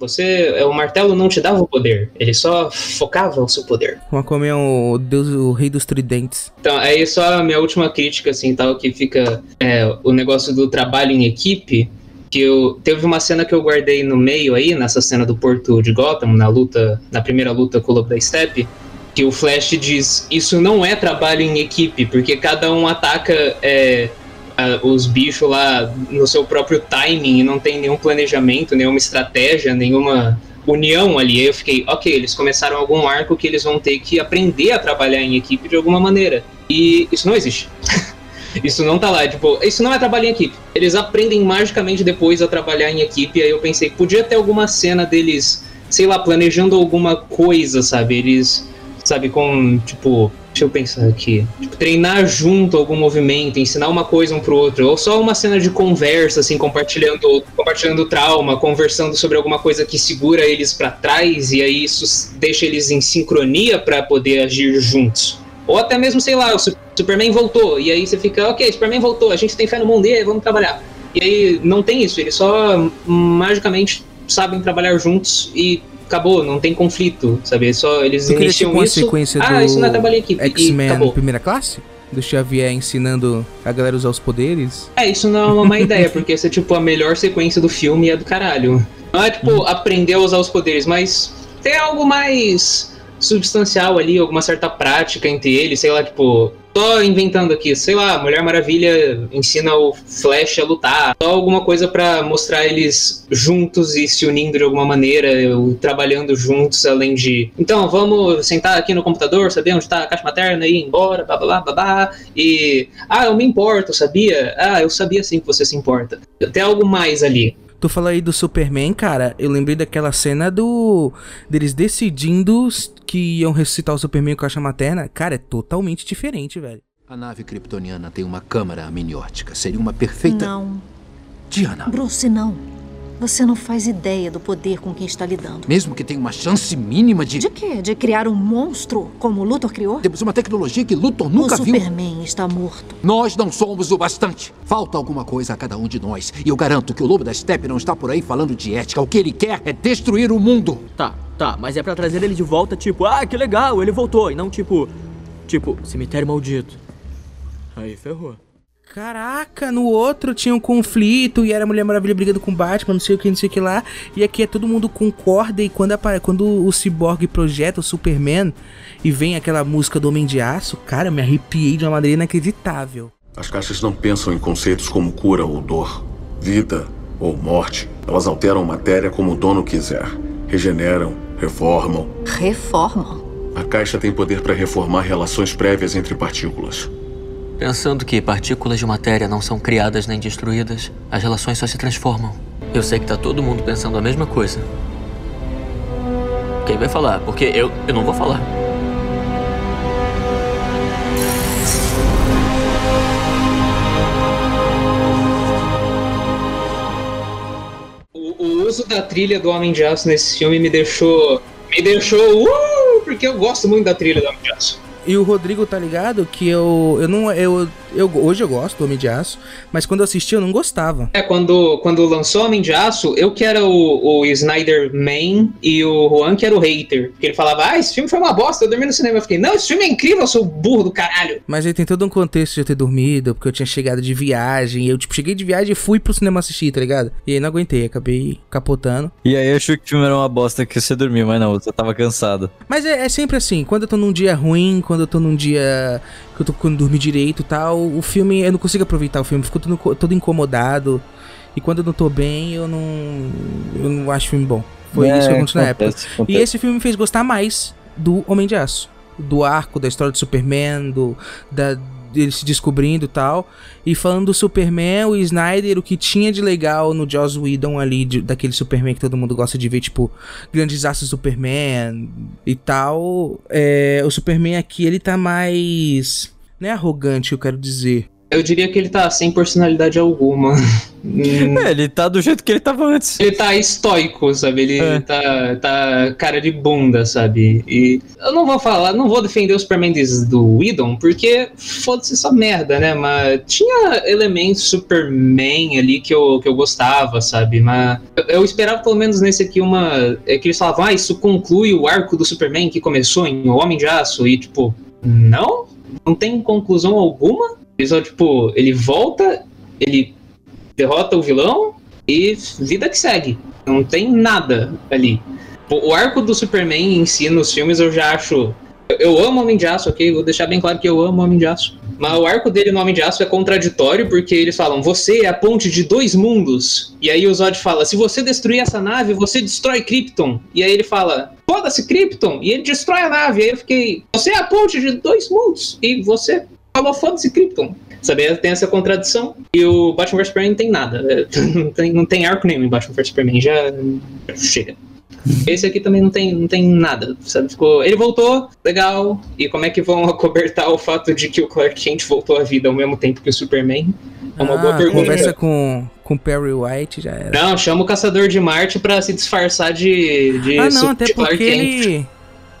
Você. é, O martelo não te dava o poder. Ele só focava o seu poder. O Aquaman é o deus, o rei dos tridentes. Então, aí só a minha última crítica, assim, tal, que fica é, o negócio do trabalho em equipe. Que eu, teve uma cena que eu guardei no meio aí, nessa cena do Porto de Gotham, na luta, na primeira luta com o Lobo da Steppe, que o Flash diz, isso não é trabalho em equipe, porque cada um ataca é, os bichos lá no seu próprio timing e não tem nenhum planejamento, nenhuma estratégia, nenhuma união ali. Aí eu fiquei, ok, eles começaram algum arco que eles vão ter que aprender a trabalhar em equipe de alguma maneira. E isso não existe. Isso não tá lá, tipo, isso não é trabalho em equipe. Eles aprendem magicamente depois a trabalhar em equipe. Aí eu pensei, podia ter alguma cena deles, sei lá, planejando alguma coisa, sabe? Eles, sabe, com, tipo, deixa eu pensar aqui. Tipo, treinar junto algum movimento, ensinar uma coisa um pro outro. Ou só uma cena de conversa, assim, compartilhando, compartilhando trauma, conversando sobre alguma coisa que segura eles pra trás. E aí isso deixa eles em sincronia pra poder agir juntos. Ou até mesmo, sei lá, o Su- Superman voltou. E aí você fica, ok, Superman voltou, a gente tem fé no mundo, e aí, vamos trabalhar. E aí não tem isso, eles só magicamente sabem trabalhar juntos e acabou, não tem conflito, sabe? Só eles Tu iniciam tipo isso. sequência ah, isso não é trabalho equipe. X-Men primeira classe? Do Xavier ensinando a galera a usar os poderes? É, isso não é uma má ideia, porque essa é tipo a melhor sequência do filme e é do caralho. Não é tipo aprender a usar os poderes, mas tem algo mais substancial ali, alguma certa prática entre eles, sei lá, tipo, só inventando aqui, sei lá, Mulher Maravilha ensina o Flash a lutar, só alguma coisa pra mostrar eles juntos e se unindo de alguma maneira, trabalhando juntos, além de, então, vamos sentar aqui no computador, saber onde tá a caixa materna e ir embora, blá blá blá, blá e, ah, eu me importo, sabia? Ah, eu sabia sim que você se importa. Tem algo mais ali. Tu falou aí do Superman, cara, eu lembrei daquela cena do. deles decidindo que iam ressuscitar o Superman com a caixa materna. Cara, é totalmente diferente, velho. A nave kryptoniana tem uma câmara amniótica. Seria uma perfeita. Não. Diana, Bruce, não. Você não faz ideia do poder com quem está lidando. mesmo que tenha uma chance mínima de. De quê? De criar um monstro como o Luthor criou? Temos uma tecnologia que Luthor nunca o viu. Superman está morto. Nós não somos o bastante. Falta alguma coisa a cada um de nós. E eu garanto que o Lobo da Steppe não está por aí falando de ética. O que ele quer é destruir o mundo. Tá, tá, mas é pra trazer ele de volta, tipo, ah, que legal, ele voltou, e não tipo, tipo, cemitério maldito. Aí ferrou. Caraca, no outro tinha um conflito e era a Mulher Maravilha brigando com o Batman, não sei o que, não sei o que lá. E aqui é todo mundo concorda e quando, apare... quando o Cyborg projeta o Superman e vem aquela música do Homem de Aço, cara, eu me arrepiei de uma maneira inacreditável. As caixas não pensam em conceitos como cura ou dor, vida ou morte. Elas alteram matéria como o dono quiser. Regeneram, reformam. Reformam? A caixa tem poder para reformar relações prévias entre partículas. Pensando que partículas de matéria não são criadas nem destruídas, as relações só se transformam. Eu sei que tá todo mundo pensando a mesma coisa. Quem vai falar? Porque eu, eu não vou falar. O, o uso da trilha do Homem de Aço nesse filme me deixou. Me deixou. Uh, porque eu gosto muito da trilha do Homem de Aço. E o Rodrigo tá ligado que eu. Eu não. Eu, eu, hoje eu gosto do Homem de Aço, mas quando eu assisti eu não gostava. É, quando, quando lançou Homem de Aço, eu que era o, o Snyder Man e o Juan que era o hater. Porque ele falava, ah, esse filme foi uma bosta, eu dormi no cinema. Eu fiquei, não, esse filme é incrível, eu sou burro do caralho. Mas aí tem todo um contexto de eu ter dormido, porque eu tinha chegado de viagem. E eu, tipo, cheguei de viagem e fui pro cinema assistir, tá ligado? E aí não aguentei, acabei capotando. E aí eu achei que o filme era uma bosta que você dormiu, mas não, você tava cansado. Mas é, é sempre assim, quando eu tô num dia ruim, quando eu tô num dia que eu tô quando dormir direito e tal, o filme, eu não consigo aproveitar o filme, fico todo, todo incomodado. E quando eu não tô bem, eu não. Eu não acho o filme bom. Foi É, isso que aconteceu na época. acontece. E esse filme me fez gostar mais do Homem de Aço. Do arco, da história do Superman, do. Da, dele se descobrindo e tal. E falando do Superman, o Snyder, o que tinha de legal no Joss Whedon ali, de- daquele Superman que todo mundo gosta de ver, tipo, grandes aços Superman e tal. É, o Superman aqui, ele tá mais. Não é arrogante, eu quero dizer. Eu diria que ele tá sem personalidade alguma. É, ele tá do jeito que ele tava antes. ele tá estoico, sabe? Ele É. tá, tá cara de bunda, sabe? E eu não vou falar, não vou defender o Superman do Whedon, porque foda-se essa merda, né? Mas tinha elementos Superman ali que eu, que eu gostava, sabe? Mas eu, eu esperava pelo menos nesse aqui uma. É que eles falavam, ah, isso conclui o arco do Superman que começou em O Homem de Aço. E tipo, não? Não tem conclusão alguma? Só, tipo, ele volta, ele derrota o vilão e vida que segue. Não tem nada ali. O, arco do Superman em si nos filmes eu já acho. Eu amo Homem de Aço, ok? Vou deixar bem claro que eu amo Homem de Aço. Mas o arco dele no Homem de Aço é contraditório porque eles falam: você é a ponte de dois mundos. E aí o Zod fala: se você destruir essa nave, você destrói Krypton. E aí ele fala: foda-se Krypton. E ele destrói a nave. E aí eu fiquei: você é a ponte de dois mundos. E você falou: foda-se Krypton. Sabe, tem essa contradição. E o Batman vs Superman não tem nada. É, Não tem, não tem arco nenhum em Batman vs Superman. Já chega. Esse aqui também não tem, não tem nada, sabe? Ficou, ele voltou, legal. E como é que vão acobertar o fato de que o Clark Kent voltou à vida ao mesmo tempo que o Superman? É uma boa Ah, pergunta. Conversa com, com Perry White já era. Não, chama o Caçador de Marte pra se disfarçar de, de, ah, não, até de Clark porque Kent.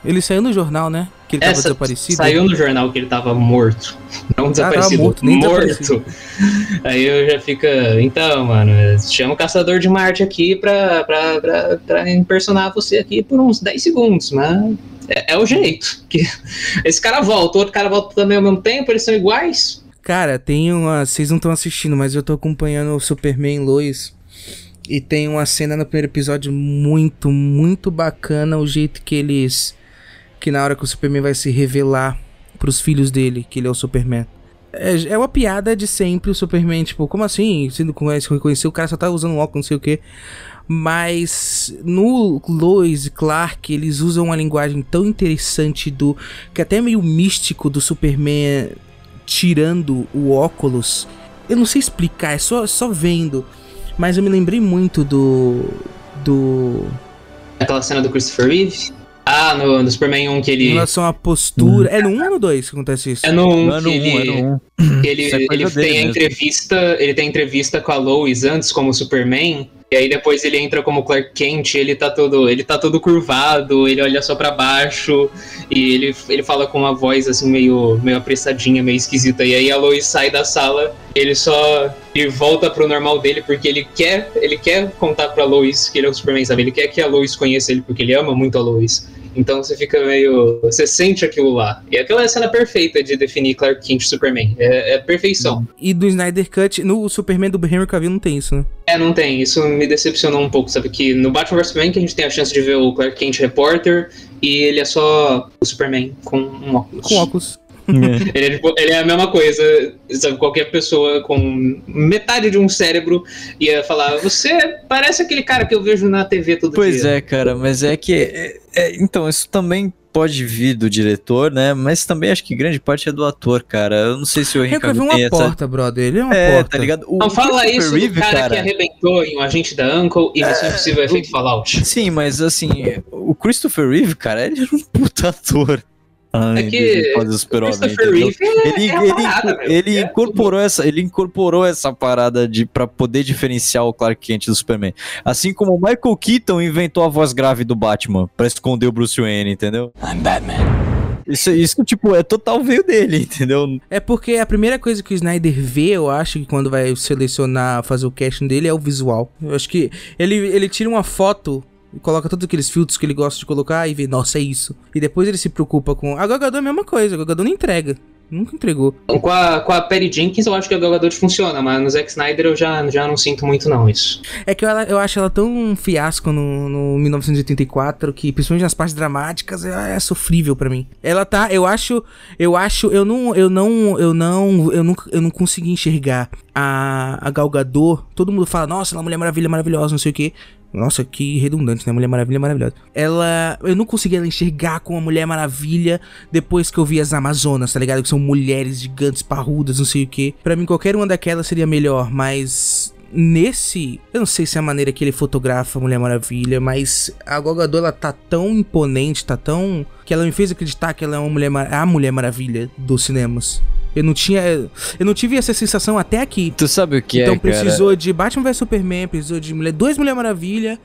Ele. Saiu no jornal, né? Que ele É, tava sa- desaparecido. Saiu no jornal que ele tava morto. Não desaparecido. morto, nem morto. desaparecido. Aí eu já fica. Então, mano, chama o Caçador de Marte aqui pra, pra, pra, pra impersonar você aqui por uns 10 segundos, mas. É, é o jeito. Que esse cara volta, o outro cara volta também ao mesmo tempo, eles são iguais. Cara, tem uma. Vocês não estão assistindo, mas eu tô acompanhando o Superman Lois. E tem uma cena no primeiro episódio muito, muito bacana. O jeito que eles. Que na hora que o Superman vai se revelar pros filhos dele, que ele é o Superman. É, é uma piada de sempre o Superman, tipo, como assim? Sendo conhece, reconheceu, o cara só tá usando um óculos, não sei o que. Mas no Lois e Clark, eles usam uma linguagem tão interessante do. que até é meio místico do Superman tirando o óculos. Eu não sei explicar, é só, só vendo. Mas eu me lembrei muito do. Do. Aquela cena do Christopher Reeve. Ah, no, no Superman 1 que Em ele. relação à postura. É no 1 ou no 2 que acontece isso? É no 1 Não é que no um, ele. é no que ele, é ele tem a entrevista, ele tem a entrevista com a Lois antes como Superman, e aí depois ele entra como Clark Kent, ele tá todo, ele tá todo curvado, ele olha só pra baixo e ele, ele fala com uma voz assim meio meio apressadinha, meio esquisita. E aí a Lois sai da sala, ele só ele volta pro normal dele porque ele quer, ele quer contar pra Lois que ele é o Superman, sabe? Ele quer que a Lois conheça ele porque ele ama muito a Lois. Então você fica meio. Você sente aquilo lá. E aquela é a cena perfeita de definir Clark Kent Superman. É, é perfeição. E do Snyder Cut, no Superman do Henry Cavill não tem isso, né? É, não tem. Isso me decepcionou um pouco, sabe? Que no Batman vs Superman que a gente tem a chance de ver o Clark Kent repórter e ele é só o Superman com um óculos. Com óculos. ele, é, tipo, ele é a mesma coisa, sabe? Qualquer pessoa com metade de um cérebro ia falar: Você parece aquele cara que eu vejo na TV todo pois dia. Pois é, cara, mas é que. É, é, então, isso também pode vir do diretor, né? Mas também acho que grande parte é do ator, cara. Eu não sei se o Henry Cavill tem uma porta, brother. Ele é uma é, porta. tá ligado? O não fala isso Reeve, do cara, cara, que arrebentou em um agente da Uncle e Missão é, Impossível Efeito Fallout. Sim, mas assim, o Christopher Reeve, cara, ele era um puta ator. É que fazer o super ele, ele, é ele, parada, ele é incorporou essa, ele incorporou essa parada de para poder diferenciar o Clark Kent do Superman. Assim como o Michael Keaton inventou a voz grave do Batman para esconder o Bruce Wayne, entendeu? I'm Batman. Isso, isso, tipo, é total veio dele, entendeu? É porque a primeira coisa que o Snyder vê, eu acho que quando vai selecionar, fazer o casting dele, é o visual. Eu acho que ele, ele tira uma foto e coloca todos aqueles filtros que ele gosta de colocar e vê, nossa, é isso. E depois ele se preocupa com. A Gagador é a mesma coisa, a Gagador não entrega. Nunca entregou. Com a, com a Perry Jenkins eu acho que a Gal Gadot funciona, mas no Zack Snyder eu já, já não sinto muito não isso. É que eu, eu acho ela tão um fiasco no, no 1984 que, principalmente nas partes dramáticas, é, é sofrível para mim. Ela tá, eu acho, eu acho, eu não, eu não, eu não, eu não, eu não consegui enxergar a, a Gal Gadot. Todo mundo fala, nossa, ela é uma Mulher Maravilha maravilhosa, não sei o que. Nossa, que redundante, né? Mulher Maravilha maravilhosa. Ela. Eu não conseguia enxergar com a Mulher Maravilha depois que eu vi as Amazonas, tá ligado? Que são mulheres gigantes, parrudas, não sei o que. Para mim, qualquer uma daquelas seria melhor, mas. Nesse. Eu não sei se é a maneira que ele fotografa a Mulher Maravilha, mas a Gogador ela tá tão imponente, tá tão. que ela me fez acreditar que ela é uma mulher, a Mulher Maravilha dos cinemas. Eu não tinha. Eu não tive essa sensação até aqui. Tu sabe o que então, é, Então precisou de Batman vs Superman, precisou de mulher, dois Mulher Maravilha,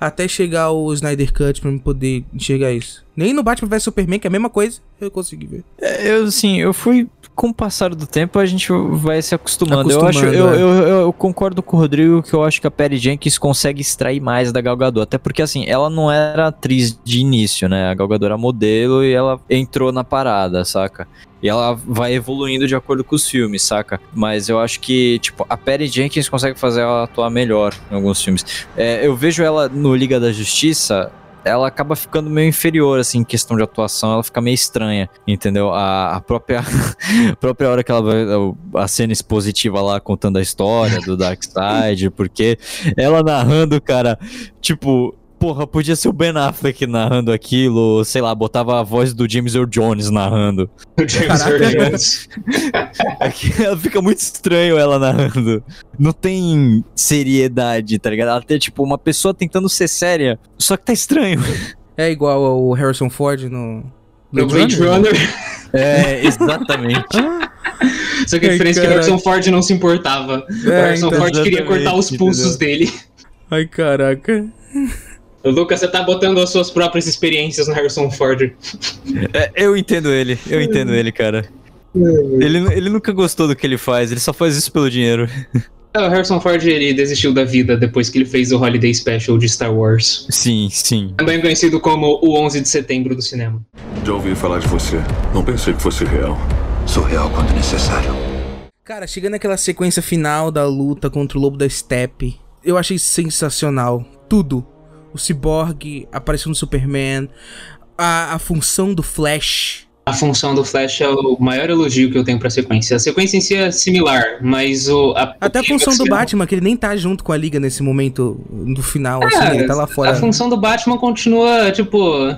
até chegar o Snyder Cut pra me poder enxergar isso. Nem no Batman vs Superman, que é a mesma coisa, eu consegui ver. É, eu, assim, eu fui. Com o passar do tempo, a gente vai se acostumando. acostumando eu, acho, é. eu, eu, eu, concordo com o Rodrigo que eu acho que a Perry Jenkins consegue extrair mais da Gal Gadot. Até porque, assim, ela não era atriz de início, né? A Gal Gadot era modelo e ela entrou na parada, saca? E ela vai evoluindo de acordo com os filmes, saca? Mas eu acho que, tipo, a Perry Jenkins consegue fazer ela atuar melhor em alguns filmes. É, eu vejo ela no Liga da Justiça, ela acaba ficando meio inferior, assim, em questão de atuação, ela fica meio estranha, entendeu? A, a própria, a própria hora que ela vai, a cena expositiva lá contando a história do Darkseid, porque ela narrando, cara, tipo, porra, podia ser o Ben Affleck narrando aquilo, sei lá, botava a voz do James Earl Jones narrando. O James Earl Jones. ela fica muito estranho ela narrando. Não tem seriedade, tá ligado? Ela tem, tipo, uma pessoa tentando ser séria, só que tá estranho. É igual ao Harrison Ford no... No Blade Runner. É, exatamente. Só que a diferença é que o Harrison Ford não se importava. É, o Harrison então, Ford queria cortar os pulsos entendeu? dele. Ai, caraca. Lucas, você tá botando as suas próprias experiências no Harrison Ford. É, eu entendo ele, eu entendo ele, cara. Ele, ele nunca gostou do que ele faz, ele só faz isso pelo dinheiro. É, O Harrison Ford ele desistiu da vida depois que ele fez o Holiday Special de Star Wars. Sim, sim. Também conhecido como o 11 de setembro do cinema. Já ouvi falar de você. Não pensei que fosse real. Sou real quando necessário. Cara, chegando naquela sequência final da luta contra o Lobo da Steppe, eu achei sensacional. Tudo. O Cyborg aparecendo no Superman, a, a função do Flash. A função do Flash é o maior elogio que eu tenho pra sequência. A sequência em si é similar, mas o. A, Até a função do Batman, que ele nem tá junto com a Liga nesse momento do final, assim, Ah, ele tá lá fora. A função do Batman continua, tipo.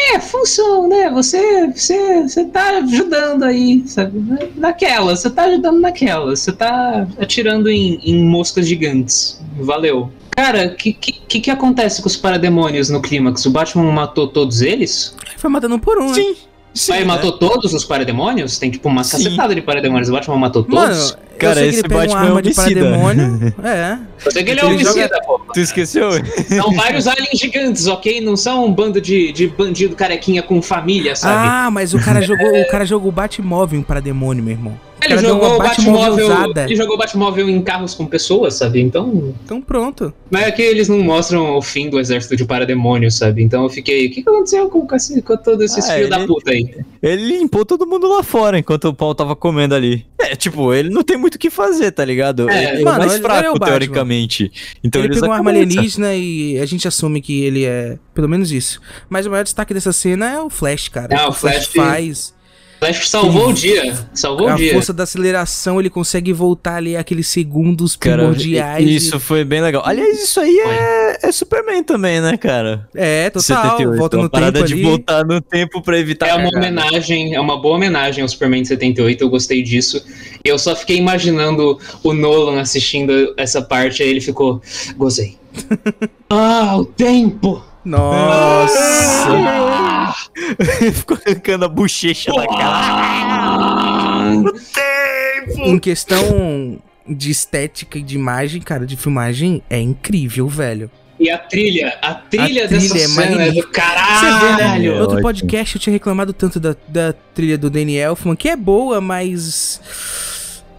É, função, né? Você, você, você tá ajudando aí, sabe? Naquela, você tá ajudando naquela. Você tá atirando em, em moscas gigantes. Valeu. Cara, o que, que, que acontece com os parademônios no clímax? O Batman matou todos eles? Foi matando um por um, Sim. né? Sim, ele né? matou todos os parademônios? Tem tipo uma Sim. cacetada de parademônios. O Batman matou Mano, todos? Cara, sei que esse Batman é homicida. parademônio. é. Eu sei que ele é homicida, pô. Tu esqueceu? São vários aliens gigantes, ok? Não são um bando de, de bandido carequinha com família, sabe? Ah, mas o cara jogou, o cara jogou o Batmóvel para demônio, meu irmão. Ele cara jogou, o Batmóvel, ele jogou o Batmóvel em carros com pessoas, sabe? Então. Então pronto. Mas é que eles não mostram o fim do exército de parademônios, sabe? Então eu fiquei. O que, que aconteceu com, com, todos esses Ah, filhos da puta aí? Ele limpou todo mundo lá fora enquanto o Paul tava comendo ali. É, tipo, ele não tem muito o que fazer, tá ligado? É, ele é mano, o mais ele- fraco, é o teoricamente. Então ele pegou uma arma alienígena e a gente assume que ele é. Pelo menos isso. Mas o maior destaque dessa cena é o Flash, cara. Ah, que o Flash- faz. Flash salvou o dia. Salvou a o dia. força da aceleração, ele consegue voltar ali aqueles segundos Cara, primordiais. e- isso foi bem legal. Aliás, isso aí é, é Superman também, né, cara? É, total. Volta uma no parada tempo de ali. voltar no tempo pra evitar É uma homenagem, é uma boa homenagem ao Superman de 78, eu gostei disso. Eu só fiquei imaginando o Nolan assistindo essa parte, aí ele ficou, gozei. ah, o tempo! Nossa! Ficou arrancando a bochecha da cara. ah, em questão de estética e de imagem, cara, de filmagem, é incrível, velho. E a trilha, a trilha, A dessa trilha é cena é do magnífica. Você vê, caralho! né? No outro Ótimo. podcast eu tinha reclamado tanto da, da trilha do Danny Elfman, que é boa, mas.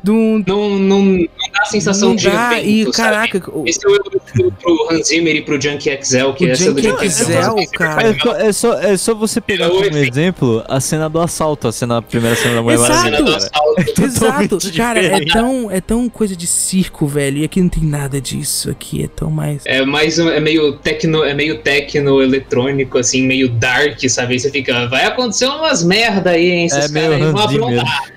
Do, Não, não, não dá a sensação não de dá, evento, e sabe? caraca, o, Esse é o do- pro Hans Zimmer e pro Junkie XL, que O essa do Junkie XL, cara. É só, é, só, é só você pegar É como efeito. exemplo a cena do assalto, a cena, a primeira cena da Mulher Exato. assalto. Exato, cara, é tão, é tão coisa de circo, velho. E aqui não tem nada disso. Aqui é tão mais. É mais um- é meio tecno, é meio tecno eletrônico assim, meio dark, sabe? Aí você fica, vai acontecer umas merda aí, hein, esses É caras aí vão aprontar.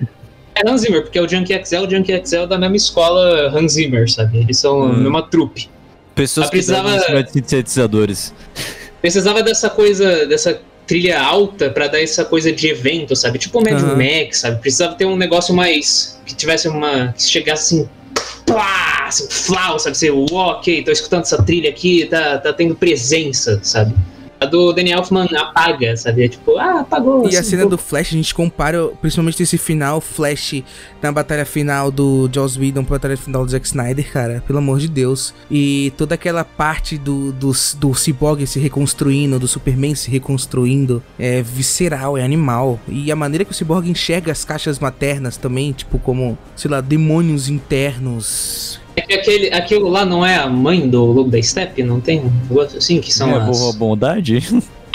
É Hans Zimmer, porque o Junkie XL, o Junkie XL é da mesma escola Hans Zimmer, sabe? Eles são a Hum. mesma trupe. Pessoas Mas que precisava- de sintetizadores. Precisava dessa coisa, dessa trilha alta pra dar essa coisa de evento, sabe? Tipo o Mad Aham. Max, sabe? Precisava ter um negócio mais que tivesse uma que chegasse assim, plá, assim, flau, sabe? Você, "Uau, ok, tô escutando essa trilha aqui, tá, tá tendo presença, sabe? A do Danny Elfman apaga, sabe? É tipo, ah, apagou. E a assim, cena pô. do Flash, a gente compara, principalmente esse final, Flash na batalha final do Joss Whedon pra batalha final do Zack Snyder, cara, pelo amor de Deus. E toda aquela parte do, do, do Cyborg se reconstruindo, do Superman se reconstruindo, é visceral, é animal. E a maneira que o Cyborg enxerga as caixas maternas também, tipo, como, sei lá, demônios internos. É que aquele, aquilo lá não é a mãe do Lobo da Steppe? Não tem um negócio assim que são é as... boa bondade?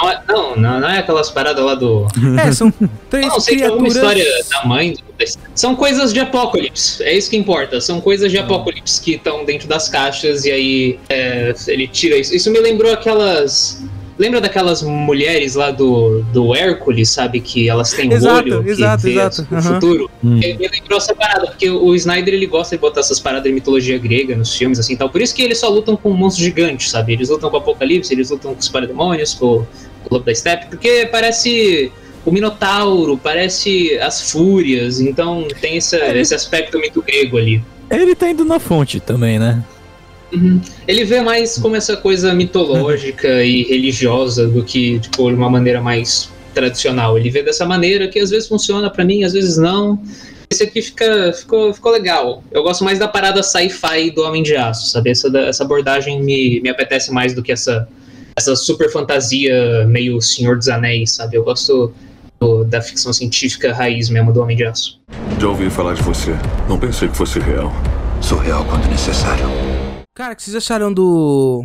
Não, é- não, não, não é aquelas paradas lá do... É, são três Não, sei que é uma criaturas... história da mãe. do- São coisas de Apocalipse, é isso que importa. São coisas de Apocalipse que estão dentro das caixas e aí é, ele tira isso. Isso me lembrou aquelas. Lembra daquelas mulheres lá do, do Hércules, sabe? Que elas têm Exato, olho, que exato, vê exato, o futuro. Hum. Ele me lembrou essa parada, porque o Snyder ele gosta de botar essas paradas de mitologia grega nos filmes, assim tal. Por isso que eles só lutam com monstros gigantes, sabe? Eles lutam com o Apocalipse, eles lutam com os parademônios, com, com o Lobo da Steppe, porque parece o Minotauro, parece as Fúrias, então tem essa, esse aspecto muito grego ali. Ele tá indo na fonte também, né? Uhum. Ele vê mais como essa coisa mitológica e religiosa do que, tipo, de uma maneira mais tradicional. Ele vê dessa maneira que às vezes funciona pra mim, às vezes não. Esse aqui fica, ficou, ficou legal. Eu gosto mais da parada sci-fi do Homem de Aço, sabe? Essa, essa abordagem me, me apetece mais do que essa, essa super fantasia meio Senhor dos Anéis, sabe? Eu gosto do- da ficção científica raiz mesmo do Homem de Aço. Já ouvi falar de você. Não pensei que fosse real. Sou real quando necessário. Cara, o que vocês acharam do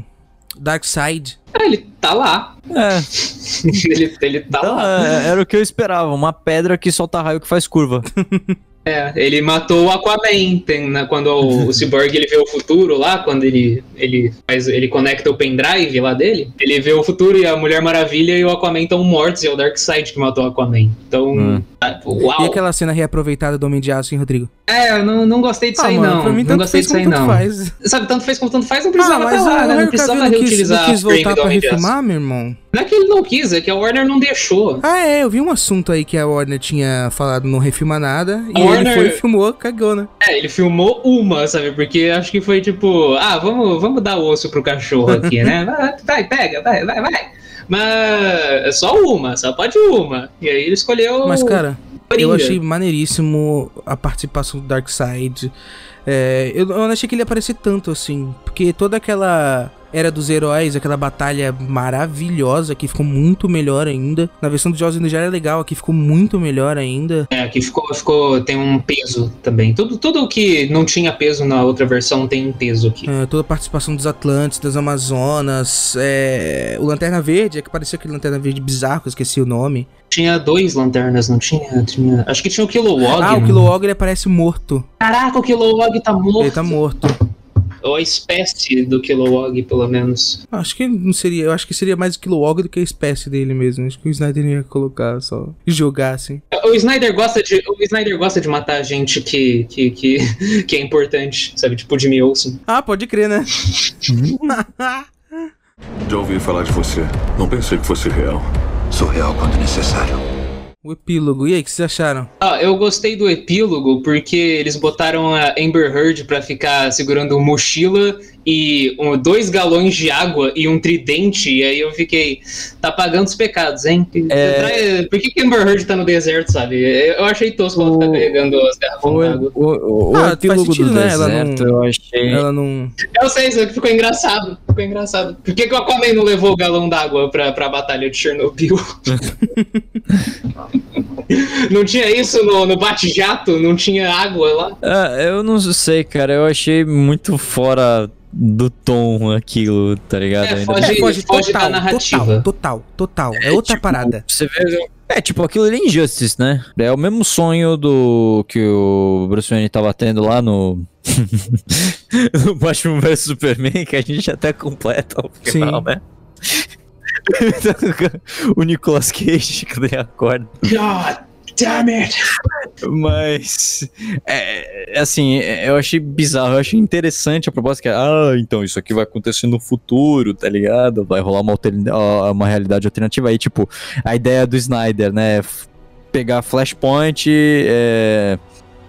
Darkseid? Ah, ele tá lá. É, ele, ele tá então, lá. é, era o que eu esperava. Uma pedra que solta raio que faz curva. É, ele matou o Aquaman tem, né, quando o, o Cyborg ele vê o futuro lá, quando ele, ele faz, ele conecta o pendrive lá dele, ele vê o futuro e a Mulher Maravilha e o Aquaman estão mortos e é o Darkseid que matou o Aquaman. Então, Hum. tá, uau. E aquela cena reaproveitada do Homem de Aço, hein, Rodrigo? É, eu não, não gostei disso Ah, aí mano, não. pra mim não gostei disso aí não. faz. Sabe, tanto fez como tanto faz, não precisava Ah, mas tá lá, o né? Não precisava quis, reutilizar não quis a frame voltar pra refilmar, meu irmão? Não é que ele não quis, é que a Warner não deixou. Ah, é, eu vi um assunto aí que a Warner tinha falado não refilma nada, e A ele Warner- foi e filmou, cagou, né? É, ele filmou uma, sabe? Porque acho que foi tipo, ah, vamos, vamos dar osso pro cachorro aqui, né? Vai, pega, vai, vai, vai. Mas é só uma, só pode uma. E aí ele escolheu. Mas, cara, Coringa. eu achei maneiríssimo a participação do Darkseid. É, eu, eu não achei que ele ia aparecer tanto assim, porque toda aquela Era dos Heróis, aquela batalha maravilhosa que ficou muito melhor ainda. Na versão do Jaws ainda já era legal, aqui ficou muito melhor ainda. É, aqui ficou, ficou tem um peso também. Tudo, tudo que não tinha peso na outra versão tem um peso aqui. É, toda a participação dos Atlantes, das Amazonas, é, o Lanterna Verde, é que parecia aquele Lanterna Verde bizarro, que eu esqueci o nome. Tinha dois lanternas, não tinha? tinha... Acho que tinha o Kilowog. Ah, o Kilowog ele aparece morto. Caraca, o Kilowog tá morto. Ele tá morto. Ou a espécie do Kilowog, pelo menos. Acho que não seria. Eu acho que seria mais o Kilowog do que a espécie dele mesmo. Acho que o Snyder ia colocar só. jogar assim. O Snyder gosta de. O Snyder gosta de matar gente que, que, que, que é importante, sabe? Tipo o Jimmy Olsen. Ah, pode crer, né? Já ouvi falar de você. Não pensei que fosse real. Sou real quando necessário. O epílogo. E aí, o que vocês acharam? Ah, eu gostei do epílogo porque eles botaram a Amber Heard pra ficar segurando mochila e um, dois galões de água e um tridente, e aí eu fiquei, tá pagando os pecados, hein? É... Por que, que Amber Heard tá no deserto, sabe? Eu achei tosco ela ficar carregando as garrafas d'água. O, o, o Ah, epílogo sentido, do né? Ela deserto, não- eu achei... Ela não. Eu sei, só que ficou engraçado. Ficou engraçado. Por que, que o Aquaman não levou o galão d'água pra, pra batalha de Chernobyl? não tinha isso no, no bate-jato? Não tinha água lá? Ah, eu não sei, cara. Eu achei muito fora do tom aquilo, tá ligado? É, Ainda foge- mais- foge da total, narrativa. Total, total, total. É, outra parada. Você vê. É, tipo, aquilo ali é Injustice, né? É o mesmo sonho do que o Bruce Wayne tava tendo lá no. no Batman vs Superman, que a gente até completa ao final, Sim. né? o Nicolas Cage, quando ele acorda. God damn it! Mas, é, é, assim, é, eu achei bizarro, eu achei interessante a proposta que é, ah, então isso aqui vai acontecer no futuro, tá ligado? Vai rolar uma, uma realidade alternativa. Aí, tipo, a ideia do Snyder, né? Pegar Flashpoint, é,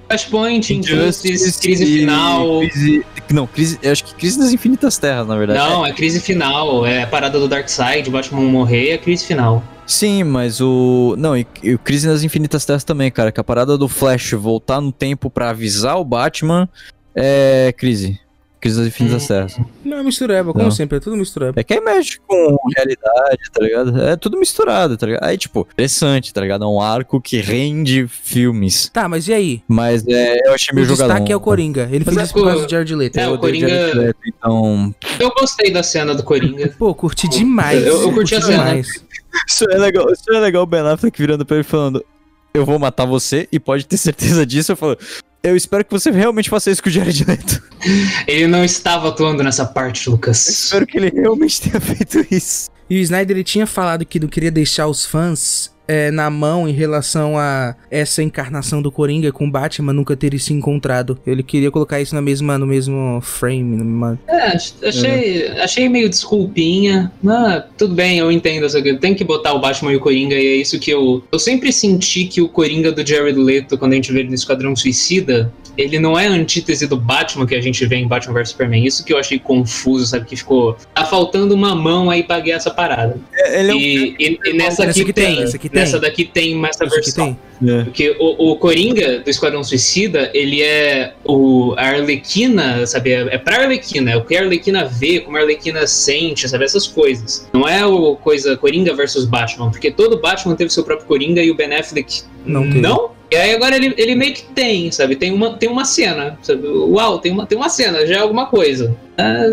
Flashpoint, Injustice, Justice crise e final. Crise, não, crise, eu acho que Crise das Infinitas Terras, na verdade. Não, é crise final. É a parada do Darkseid, Batman morrer, é crise final. Sim, mas o. Não, e, e o Crise nas Infinitas Terras também, cara. Que a parada do Flash voltar no tempo pra avisar o Batman é crise. Crise das Infinitas Terras. Não, é mistureba, como Não. sempre, é tudo mistureba. É que aí mexe com realidade, tá ligado? É tudo misturado, tá ligado? Aí, tipo, interessante, tá ligado? É um arco que rende filmes. Tá, mas e aí? Mas é, eu achei O meio jogadão. destaque é o Coringa. Ele Mas fez é isso por o- causa do Jared Leto. É, Eu o Coringa- Jared Leto, então. Eu gostei da cena do Coringa. Pô, curti demais. Eu- eu curti a cena. demais. Isso é legal, isso é legal o Ben Affleck virando pra ele falando: Eu vou matar você e pode ter certeza disso. Eu falo, eu espero que você realmente faça isso com o Jared Leto. Ele não estava atuando nessa parte, Lucas. Espero que ele realmente tenha feito isso. E o Snyder ele tinha falado que não queria deixar os fãs é, na mão em relação a essa encarnação do Coringa com Batman nunca terem se encontrado. Ele queria colocar isso na mesma, no mesmo frame. É, achei, achei meio desculpinha. Tudo bem, eu entendo. Tem que botar o Batman e o Coringa, e é isso que eu. Eu sempre senti que o Coringa do Jared Leto, quando a gente vê ele no Esquadrão Suicida, ele não é a antítese do Batman que a gente vê em Batman vs Superman. Isso que eu achei confuso, sabe? Que ficou. Tá faltando uma mão aí pra guiar essa parada. Ele é um E, e- e nessa Essa aqui tem, tem, essa aqui tem. Nessa daqui tem essa Isso aqui versão. tem. Porque o, o Coringa do Esquadrão Suicida, ele é o, a Arlequina, sabe? É, é pra Arlequina, é o que a Arlequina vê, como a Arlequina sente, sabe? Essas coisas. Não é o coisa Coringa versus Batman, porque todo Batman teve seu próprio Coringa e o Ben Affleck Não teve. não. E aí agora ele, ele meio que tem, sabe? Tem uma, tem uma cena, sabe? Uau, tem uma, tem uma cena, já é alguma coisa. Ah,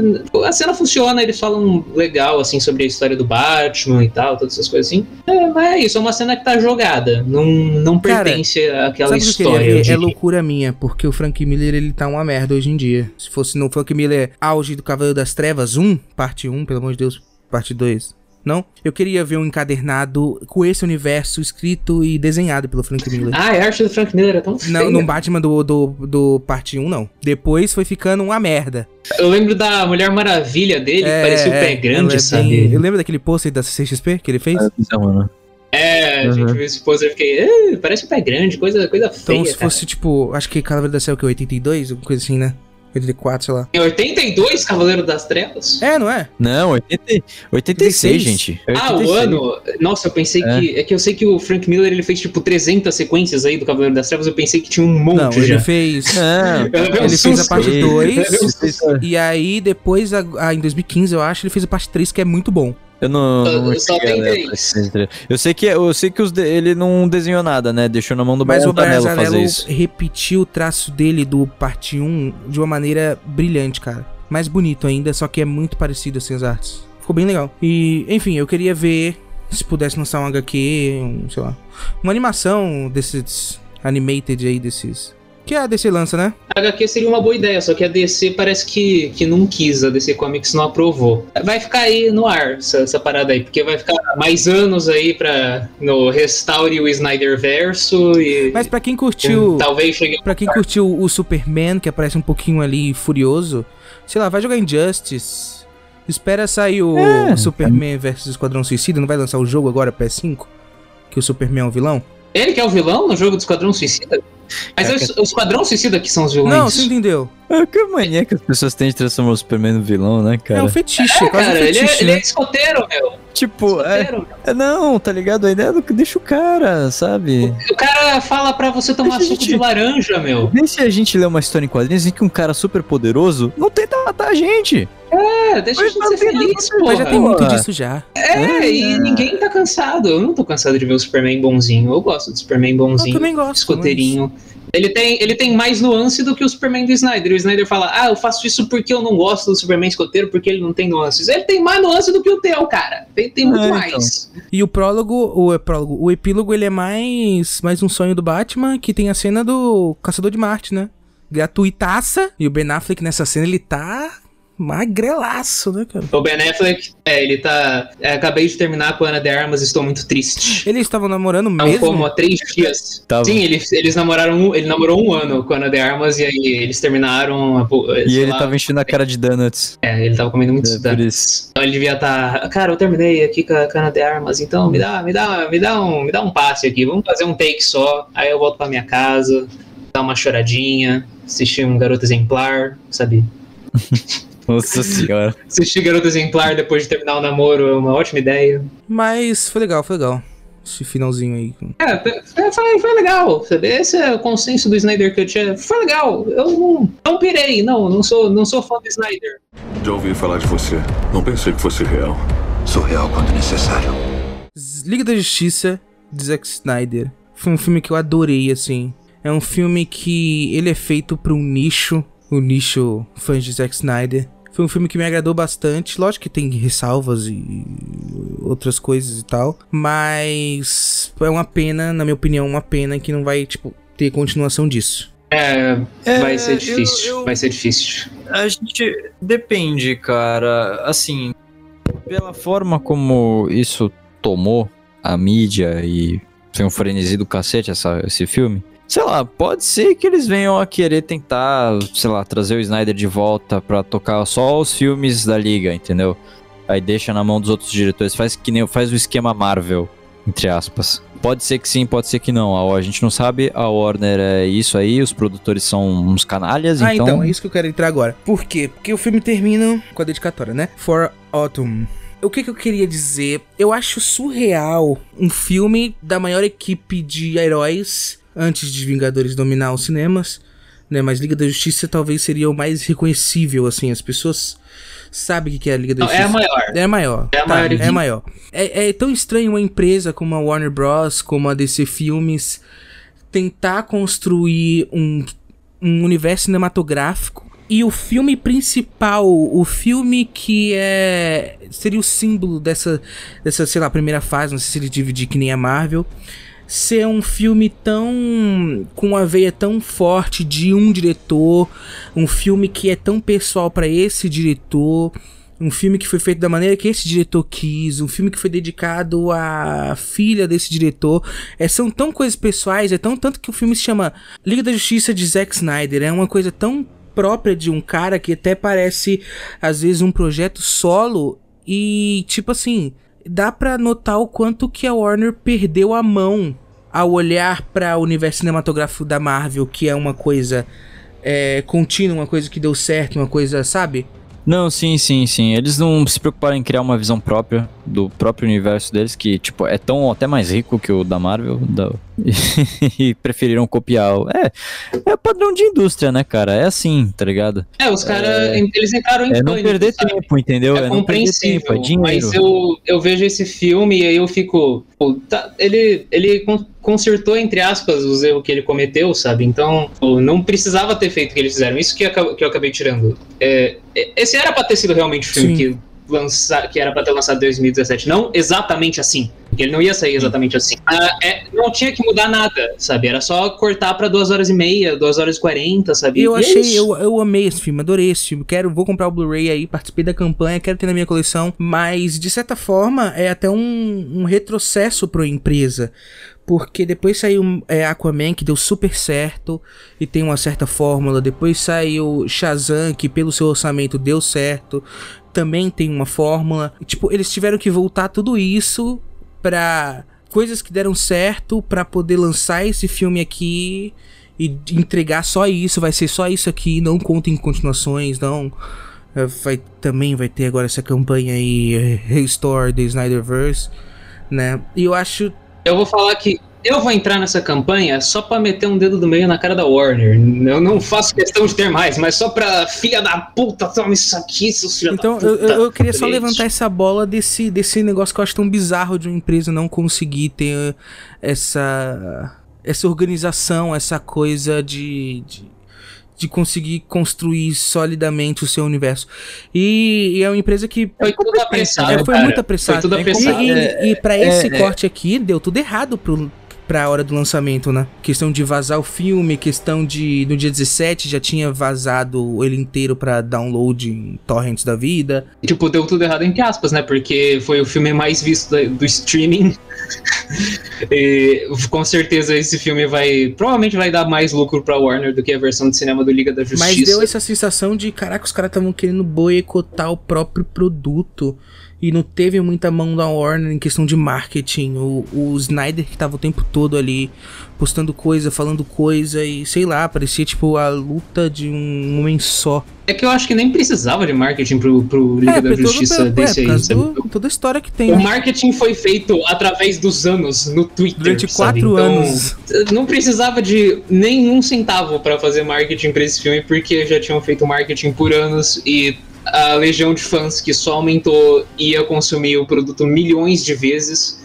a cena funciona, eles falam legal, assim, sobre a história do Batman e tal, todas essas coisas assim. É, mas é isso, é uma cena que tá jogada. Não, não Cara, pertence àquela que história. eu ver? É loucura minha, porque o Frank Miller ele tá uma merda hoje em dia. Se fosse no Frank Miller auge do Cavaleiro das Trevas 1, parte 1, pelo amor de Deus, parte 2. Não? Eu queria ver um encadernado com esse universo escrito e desenhado pelo Frank Miller. Ah, a arte do Frank Miller é tão feia. Não, no Batman do, do, do parte 1, não. Depois foi ficando uma merda. Eu lembro da Mulher Maravilha dele, que parecia o pé grande, ela é sabe? bem- Eu lembro daquele pôster da CXP que ele fez? É, a Uhum. gente viu esse pôster e fiquei, "Ah, parece um pé grande, coisa, coisa feia. Então, se cara." fosse, tipo, acho que Calaveira da Céu, que é 82, alguma coisa assim, né? 84, sei lá. Em 82, Cavaleiro das Trevas? É, não é? Não, 80, 86, gente. É Ah, o 86. ano? Nossa, eu pensei É. que. É que eu sei que o Frank Miller ele fez tipo 300 sequências aí do Cavaleiro das Trevas. Eu pensei que tinha um monte Não, já. ele fez. Não, Ele fez a parte Eu 2. levei um susto. E aí, depois, a- a- em 2015, eu acho, ele fez a parte 3, que é muito bom. Eu não. não Eu só tem três. essa três. Eu sei que eu sei que os de- ele não desenhou nada, né? Deixou na mão do Mas Brian o Brian Zanello fazer isso. repetiu o traço dele do parte 1 de uma maneira brilhante, cara. Mais bonito ainda, só que é muito parecido assim as artes. Ficou bem legal. E, enfim, eu queria ver se pudesse lançar um HQ, um, sei lá, uma animação desses animated aí desses que a DC lança, né? A HQ seria uma boa ideia, só que a DC parece que, que não quis, a DC Comics não aprovou. Vai ficar aí no ar essa, essa parada aí, porque vai ficar mais anos aí pra no restaure o Snyder verso e Mas pra quem curtiu, talvez chegue Pra quem curtiu o Superman, que aparece um pouquinho ali furioso, sei lá, vai jogar Injustice. Espera sair o É. Superman vs Esquadrão Suicida, não vai lançar o jogo agora, PS5? Que o Superman é o vilão? Ele que é o vilão no jogo do Esquadrão Suicida? Mas é, o, o Esquadrão Suicida que são os vilões. Não, você entendeu. Ah, que mania que as pessoas têm de transformar o Superman no vilão, né, cara? É um fetiche, é, quase Cara, um ele, fetiche, é, ele é né? escoteiro, meu. Tipo, é, Escoteiro. é, não, tá ligado? A ideia é do que deixa o cara, sabe? O cara fala pra você tomar Deixa suco gente- de laranja, meu. Nem se a gente ler uma história em quadrinhos em que um cara super poderoso não tenta matar a gente. É, deixa a gente ser feliz, pô. Mas já tem muito disso já. É, e ninguém tá cansado. Eu não tô cansado de ver o Superman bonzinho. Eu gosto do Superman Eu bonzinho. também gosto. escoteirinho. Ele tem, ele tem mais nuance do que o Superman do Snyder. O Snyder fala, ah, eu faço isso porque eu não gosto do Superman escoteiro, porque ele não tem nuances. Ele tem mais nuance do que o teu, cara. Tem, tem muito É, então. mais. E o prólogo, o é prólogo, o epílogo, ele é mais mais um sonho do Batman, que tem a cena do Caçador de Marte, né? Gratuitaça. E o Ben Affleck nessa cena, ele tá magrelaço, né, cara? O Ben Affleck, é, ele tá. é, acabei de terminar com a Ana de Armas, estou muito triste. Eles estavam namorando Não mesmo? como há três dias. Tava. Sim, eles, eles namoraram. Ele namorou um ano com a Ana de Armas e aí eles terminaram. a E ele lá, tava enchendo a cara de donuts. É, ele tava comendo muito É, isso. Então ele devia estar. Cara, eu terminei aqui com a cana de armas, então me dá, me dá, me dá um, me dá um passe aqui. Vamos fazer um take só. Aí eu volto pra minha casa, dar uma choradinha, assistir um garoto exemplar, sabe? Nossa senhora. Assistir garoto exemplar depois de terminar o namoro é uma ótima ideia. Mas foi legal, foi legal. Esse finalzinho aí. É, foi, foi- foi legal. Sabe? Esse é o consenso do Snyder Cut. é, Foi legal. Eu não, não pirei, não. Não sou, não sou fã do Snyder. Já ouvi falar de você. Não pensei que fosse real. Sou real quando necessário. Liga da Justiça, de Zack Snyder. Foi um filme que eu adorei, assim. É um filme que ele é feito para um nicho, o nicho fãs de Zack Snyder. Foi um filme que me agradou bastante. Lógico que tem ressalvas e outras coisas e tal. Mas é uma pena, na minha opinião, uma pena que não vai, tipo, ter continuação disso. É, É, vai ser eu- difícil. eu- Vai ser difícil. A gente depende, cara. Assim, pela forma como isso tomou a mídia e foi um frenesi do cacete essa, esse filme. Sei lá, pode ser que eles venham a querer tentar, sei lá, trazer o Snyder de volta pra tocar só os filmes da liga, entendeu? Aí deixa na mão dos outros diretores, faz que nem faz o esquema Marvel, entre aspas. Pode ser que sim, pode ser que não. A, gente não sabe, a Warner é isso aí, os produtores são uns canalhas, ah, então. então, é isso que eu quero entrar agora. Por quê? Porque o filme termina com a dedicatória, né? For Autumn. O que, que eu queria dizer? Eu acho surreal um filme da maior equipe de heróis antes de Vingadores dominar os cinemas, né? Mas Liga da Justiça talvez seria o mais reconhecível, assim. As pessoas sabem o que é a Liga da Não, é Justiça. a maior. É a maior. É a tá, maior É maior. É, é tão estranho uma empresa como a Warner Bros., como a DC Filmes, tentar construir um, um universo cinematográfico e o filme principal, o filme que é seria o símbolo dessa, dessa sei lá, primeira fase, não sei se ele dividir que nem a Marvel, ser um filme tão com uma veia tão forte de um diretor, um filme que é tão pessoal para esse diretor, um filme que foi feito da maneira que esse diretor quis, um filme que foi dedicado à filha desse diretor. É, são tão coisas pessoais, é tão tanto que o filme se chama Liga da Justiça de Zack Snyder. É uma coisa tão própria de um cara que até parece às vezes um projeto solo e tipo assim, dá pra notar o quanto que a Warner perdeu a mão ao olhar para o universo cinematográfico da Marvel, que é uma coisa é, contínua, uma coisa que deu certo, uma coisa, sabe? Não, sim, sim, sim. Eles não se preocuparam em criar uma visão própria do próprio universo deles, que, tipo, é tão até mais rico que o da Marvel, da... e preferiram copiar. o- É, é padrão de indústria, né, cara? É assim, tá ligado? É, os caras, eles entraram em É não perder sabe? tempo, entendeu? É, não perder compreensível, tempo, é dinheiro. mas eu, eu vejo esse filme e aí eu fico. pô, tá, ele, ele con- consertou, entre aspas, os erros que ele cometeu, sabe? Então, pô, não precisava ter feito o que eles fizeram. Isso que eu, que eu acabei tirando. É, é- esse era pra ter sido realmente o filme Sim. que, que era pra ter lançado em 2017. Não exatamente assim. Porque ele não ia sair exatamente assim. Ah, é, não tinha que mudar nada, sabe? Era só cortar pra 2 horas e meia, 2 horas e 40, sabe? Eu E é achei, isso. eu, eu amei esse filme, adorei esse filme. Quero, vou comprar o Blu-ray aí, participei da campanha, quero ter na minha coleção. Mas, de certa forma, é até um, um retrocesso pra empresa. Porque depois saiu é, Aquaman, que deu super certo e tem uma certa fórmula. Depois saiu Shazam, que pelo seu orçamento deu certo. Também tem uma fórmula. Tipo, eles tiveram que voltar tudo isso pra coisas que deram certo pra poder lançar esse filme aqui e entregar só isso, vai ser só isso aqui, não contem continuações, não. É, Vai, também vai ter agora essa campanha aí, é, Restore the Snyderverse, né? E eu acho. Eu vou falar que eu vou entrar nessa campanha só pra meter um dedo do meio na cara da Warner. Eu não faço questão de ter mais, mas só pra filha da puta, toma isso aqui, seus filhos Então, da eu, puta. eu, eu queria só levantar essa bola desse, desse negócio que eu acho tão bizarro de uma empresa não conseguir ter essa. essa organização, essa coisa de. de de conseguir construir solidamente o seu universo. E, e é uma empresa que. Foi tudo apressado, É, foi cara. muito apressado. Foi tudo apressado. E, e, É, e pra é, esse é. corte aqui, deu tudo errado pro, pra hora do lançamento, né? Questão de vazar o filme, questão de. No dia 17 já tinha vazado ele inteiro pra download em torrents da vida. Tipo, deu tudo errado entre aspas, né? Porque foi o filme mais visto do streaming. E, com certeza esse filme vai. Provavelmente vai dar mais lucro pra Warner do que a versão de cinema do Liga da Justiça. Mas deu essa sensação de, caraca, os caras estavam querendo boicotar o próprio produto. E não teve muita mão da Warner em questão de marketing. O, o Snyder que tava o tempo todo ali postando coisa, falando coisa e sei lá, parecia tipo a luta de um homem só. É que eu acho que nem precisava de marketing pro, pro Liga da por todo- Justiça é, desse por aí. do- toda a história que tem. O né? marketing foi feito através dos anos no Twitter. Durante sabe? quatro Então, anos. Não precisava de nenhum centavo pra fazer marketing pra esse filme, porque já tinham feito marketing por anos e a legião de fãs que só aumentou ia consumir o produto milhões de vezes.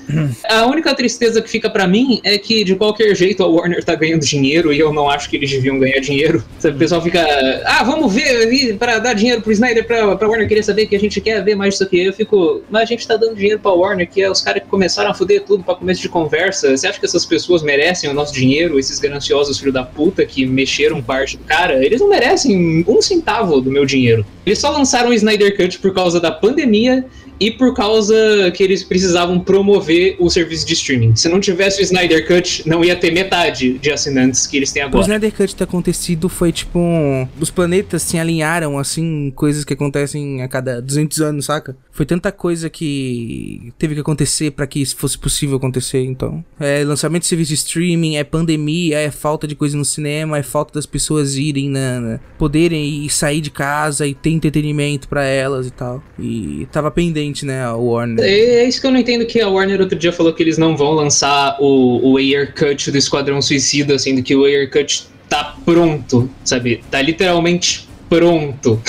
A única tristeza que fica pra mim é que, de qualquer jeito, a Warner tá ganhando dinheiro e eu não acho que eles deviam ganhar dinheiro. Sabe, O pessoal fica, ah, vamos ver pra dar dinheiro pro Snyder pra, pra Warner querer saber que a gente quer ver mais disso aqui. Eu fico, mas a gente tá dando dinheiro pra Warner, que é os caras que começaram a foder tudo pra começo de conversa. Você acha que essas pessoas merecem o nosso dinheiro, esses gananciosos filhos da puta que mexeram parte do cara? Eles não merecem um centavo do meu dinheiro. Eles só lançaram o Snyder Cut por causa da pandemia e por causa que eles precisavam promover o serviço de streaming. Se não tivesse o Snyder Cut, não ia ter metade de assinantes que eles têm O agora. Snyder Cut ter acontecido foi tipo. um- Os planetas se alinharam, assim, coisas que acontecem a cada 200 anos, saca? Foi tanta coisa que teve que acontecer pra que isso fosse possível acontecer, então. É lançamento de serviço de streaming, é pandemia, é falta de coisa no cinema, é falta das pessoas irem na. na- poderem ir sair de casa e ter entretenimento pra elas e tal. E tava pendente, né, a Warner. É isso que eu não entendo que a Warner outro dia falou que eles não vão lançar o, o Air Cut do Esquadrão Suicida, sendo que o Air Cut tá pronto, sabe? Tá literalmente pronto.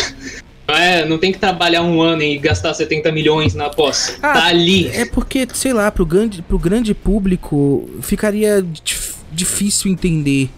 Não, é, não tem que trabalhar um ano e gastar 70 milhões na pós. Ah, tá ali. É porque, sei lá, pro grande, pro grande público ficaria dif- difícil entender.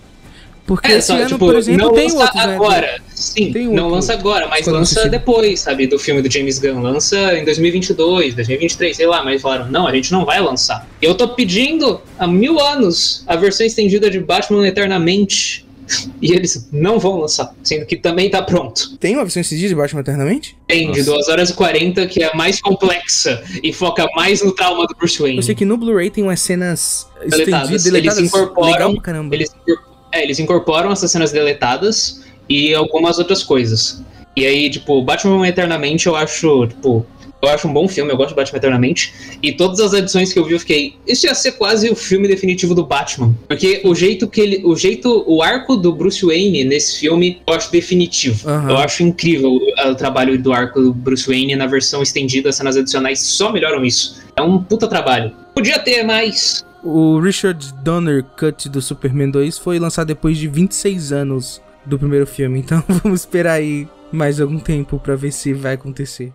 Porque É, esse só, ano, tipo, por exemplo, não tem lança agora. Sim, Tem não outro lança agora, mas Esquadrão lança depois, sabe, do filme do James Gunn. Lança em 2022, 2023, sei lá, mas falaram, não, a gente não vai lançar. Eu tô pedindo há mil anos a versão estendida de Batman Eternamente e eles não vão lançar, sendo que também tá pronto. Tem uma versão esses dias de Batman Eternamente? Tem, de 2 horas e 40, que é a mais complexa e foca mais no trauma do Bruce Wayne. Eu sei que no Blu-ray tem umas cenas deletadas. estendidas, deletadas. Eles incorporam, Legal caramba. Eles, incor- é, eles incorporam essas cenas deletadas e algumas outras coisas. E aí, tipo, Batman Eternamente eu acho, tipo, Eu acho um bom filme, eu gosto de Batman Eternamente. E todas as edições que eu vi, eu fiquei. Isso ia ser quase o filme definitivo do Batman. Porque o jeito que ele. O jeito. O arco do Bruce Wayne nesse filme eu acho definitivo. Aham. Eu acho incrível o, o trabalho do arco do Bruce Wayne na versão estendida, as cenas adicionais só melhoram isso. É um puta trabalho. Podia ter mais. O Richard Donner Cut do Superman 2 foi lançado depois de 26 anos do primeiro filme, então vamos esperar aí mais algum tempo pra ver se vai acontecer.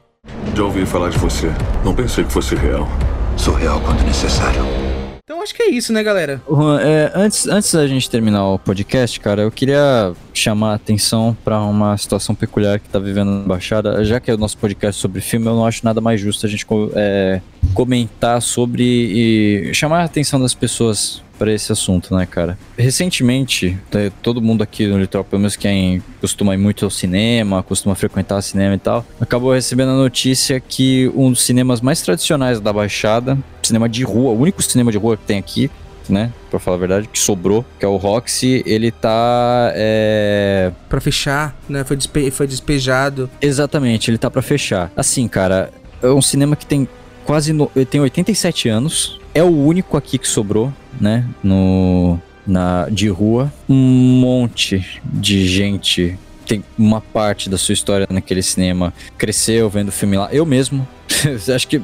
Já ouvi falar de você. Não pensei que fosse real. Sou real quando necessário. Então acho que é isso, né, galera? É, antes, antes da gente terminar o podcast, cara, eu queria chamar a atenção pra uma situação peculiar que tá vivendo na Baixada. Já que é o nosso podcast sobre filme, eu não acho nada mais justo a gente é, comentar sobre e chamar a atenção das pessoas pra esse assunto, né, cara? Recentemente, tá, todo mundo aqui no Litoral, pelo menos quem costuma ir muito ao cinema, costuma frequentar cinema e tal, acabou recebendo a notícia que um dos cinemas mais tradicionais da Baixada, cinema de rua, o único cinema de rua que tem aqui, né, pra falar a verdade, que sobrou, que é o Roxy, ele tá, é... Pra fechar, né? Foi, despe- foi despejado. Exatamente, ele tá pra fechar. Assim, cara, é um cinema que tem quase. No... Ele tem 87 anos. É o único aqui que sobrou, né? No. Na, de rua. Um monte de gente. Tem uma parte da sua história naquele cinema. Cresceu vendo filme lá. Eu mesmo. Acho que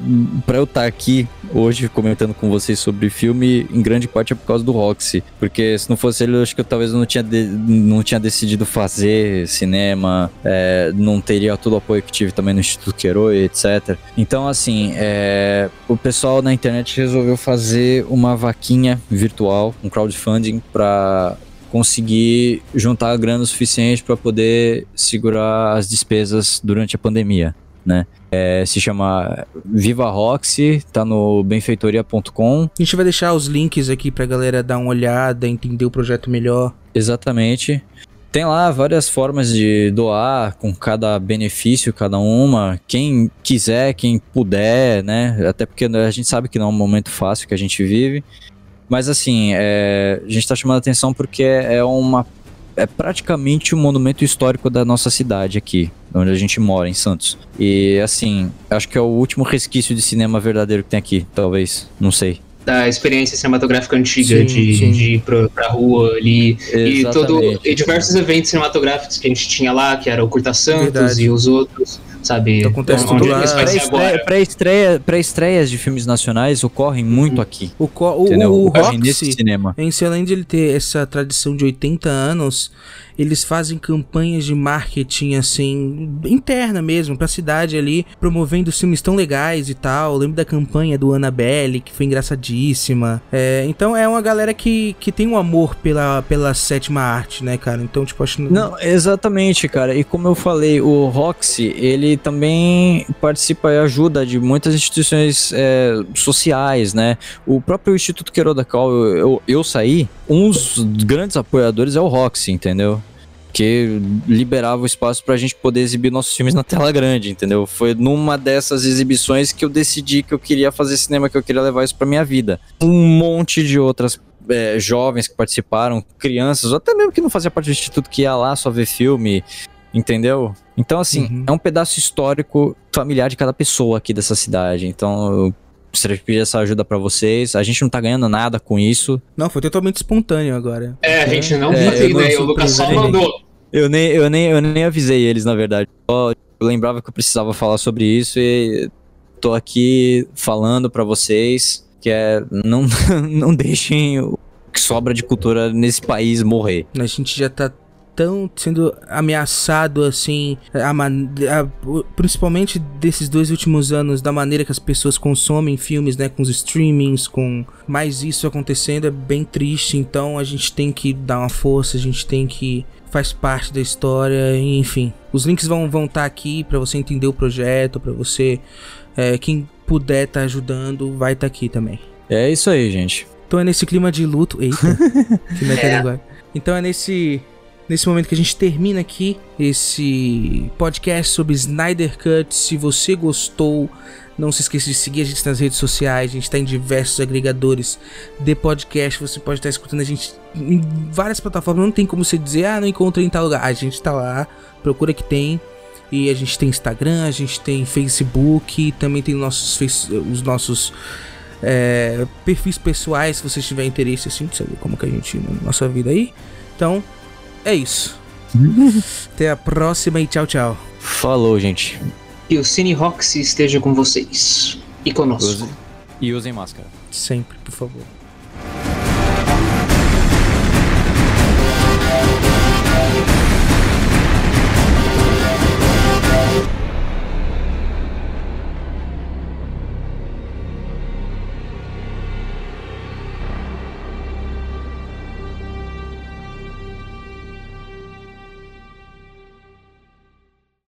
pra eu estar aqui hoje comentando com vocês sobre filme, em grande parte é por causa do Roxy. Porque se não fosse ele, eu acho que eu talvez não tinha, de- não tinha decidido fazer cinema, é, não teria todo o apoio que tive também no Instituto Queiro, etc. Então, assim, é, o pessoal na internet resolveu fazer uma vaquinha virtual, um crowdfunding, para conseguir juntar grana o suficiente para poder segurar as despesas durante a pandemia, né? É, se chama Viva Roxy, tá no benfeitoria.com. A gente vai deixar os links aqui pra galera dar uma olhada, entender o projeto melhor. Exatamente. Tem lá várias formas de doar, com cada benefício, cada uma. Quem quiser, quem puder, né? Até porque a gente sabe que não é um momento fácil que a gente vive. Mas assim, é, a gente tá chamando a atenção porque é uma. É praticamente um monumento histórico da nossa cidade aqui, onde a gente mora, em Santos. E assim, acho que é o último resquício de cinema verdadeiro que tem aqui, talvez. Não sei. Da experiência cinematográfica antiga, Sim, de, sim. de ir pra, pra rua ali. E, todo, e diversos eventos cinematográficos que a gente tinha lá, que era o Curta Santos Verdade. e os outros, sabe? Acontece tudo lá. eles vai ser Pré-estreia- agora. Pré-estreia- Pré-estreias de filmes nacionais ocorrem muito aqui. O, o, Entendeu? o, o Ocorrem nesse Roxy, cinema. em além de ele ter essa tradição de 80 anos, eles fazem campanhas de marketing, assim, interna mesmo, pra cidade ali, promovendo filmes tão legais e tal. Lembro da campanha do Annabelle, que foi engraçadíssima. É, então é uma galera que, que tem um amor pela, pela sétima arte, né, cara? Então, tipo, acho... Não, exatamente, cara. E como eu falei, o Roxy, ele também participa e ajuda de muitas instituições é, sociais, né? O próprio Instituto Queiroz da qual eu, eu, eu saí, um dos grandes apoiadores é o Roxy, entendeu? Que liberava o espaço pra gente poder exibir nossos filmes na tela grande, entendeu? Foi numa dessas exibições que eu decidi que eu queria fazer cinema, que eu queria levar isso pra minha vida. Um monte de outras é, jovens que participaram, crianças, ou até mesmo que não fazia parte do instituto, que ia lá só ver filme, entendeu? Então, assim, Uhum. é um pedaço histórico familiar de cada pessoa aqui dessa cidade. Então, eu pedir essa ajuda pra vocês. A gente não tá ganhando nada com isso. Não, foi totalmente espontâneo agora. É, a gente não É, tem eu não ideia, o Lucas só mandou. Eu nem, eu nem, eu nem avisei eles, na verdade. Eu lembrava que eu precisava falar sobre isso e tô aqui falando pra vocês que é não, não deixem o que sobra de cultura nesse país morrer. A gente já tá tão sendo ameaçado assim, a a- principalmente desses dois últimos anos, da maneira que as pessoas consomem filmes, né, com os streamings, com mais isso acontecendo, é bem triste. Então a gente tem que dar uma força, a gente tem que faz parte da história, enfim. Os links vão vão estar aqui pra você entender o projeto, pra você é, quem puder estar ajudando, vai estar aqui também. É isso aí, gente. Então é nesse clima de luto. Eita, que metalinguagem. Então é nesse, nesse momento que a gente termina aqui esse podcast sobre Snyder Cut. Se você gostou, não se esqueça de seguir a gente nas redes sociais. A gente está em diversos agregadores de podcast. Você pode estar escutando a gente em várias plataformas. Não tem como você dizer, ah, não encontrei em tal lugar. A gente está lá, procura que tem. E a gente tem Instagram, a gente tem Facebook, também tem nossos os nossos é, perfis pessoais, se você tiver interesse assim, de saber como que a gente na nossa vida aí. Então, é isso. Até a próxima e tchau, tchau. Falou, gente. Que o Cine Roxy esteja com vocês. E conosco. E usem máscara. Sempre, por favor.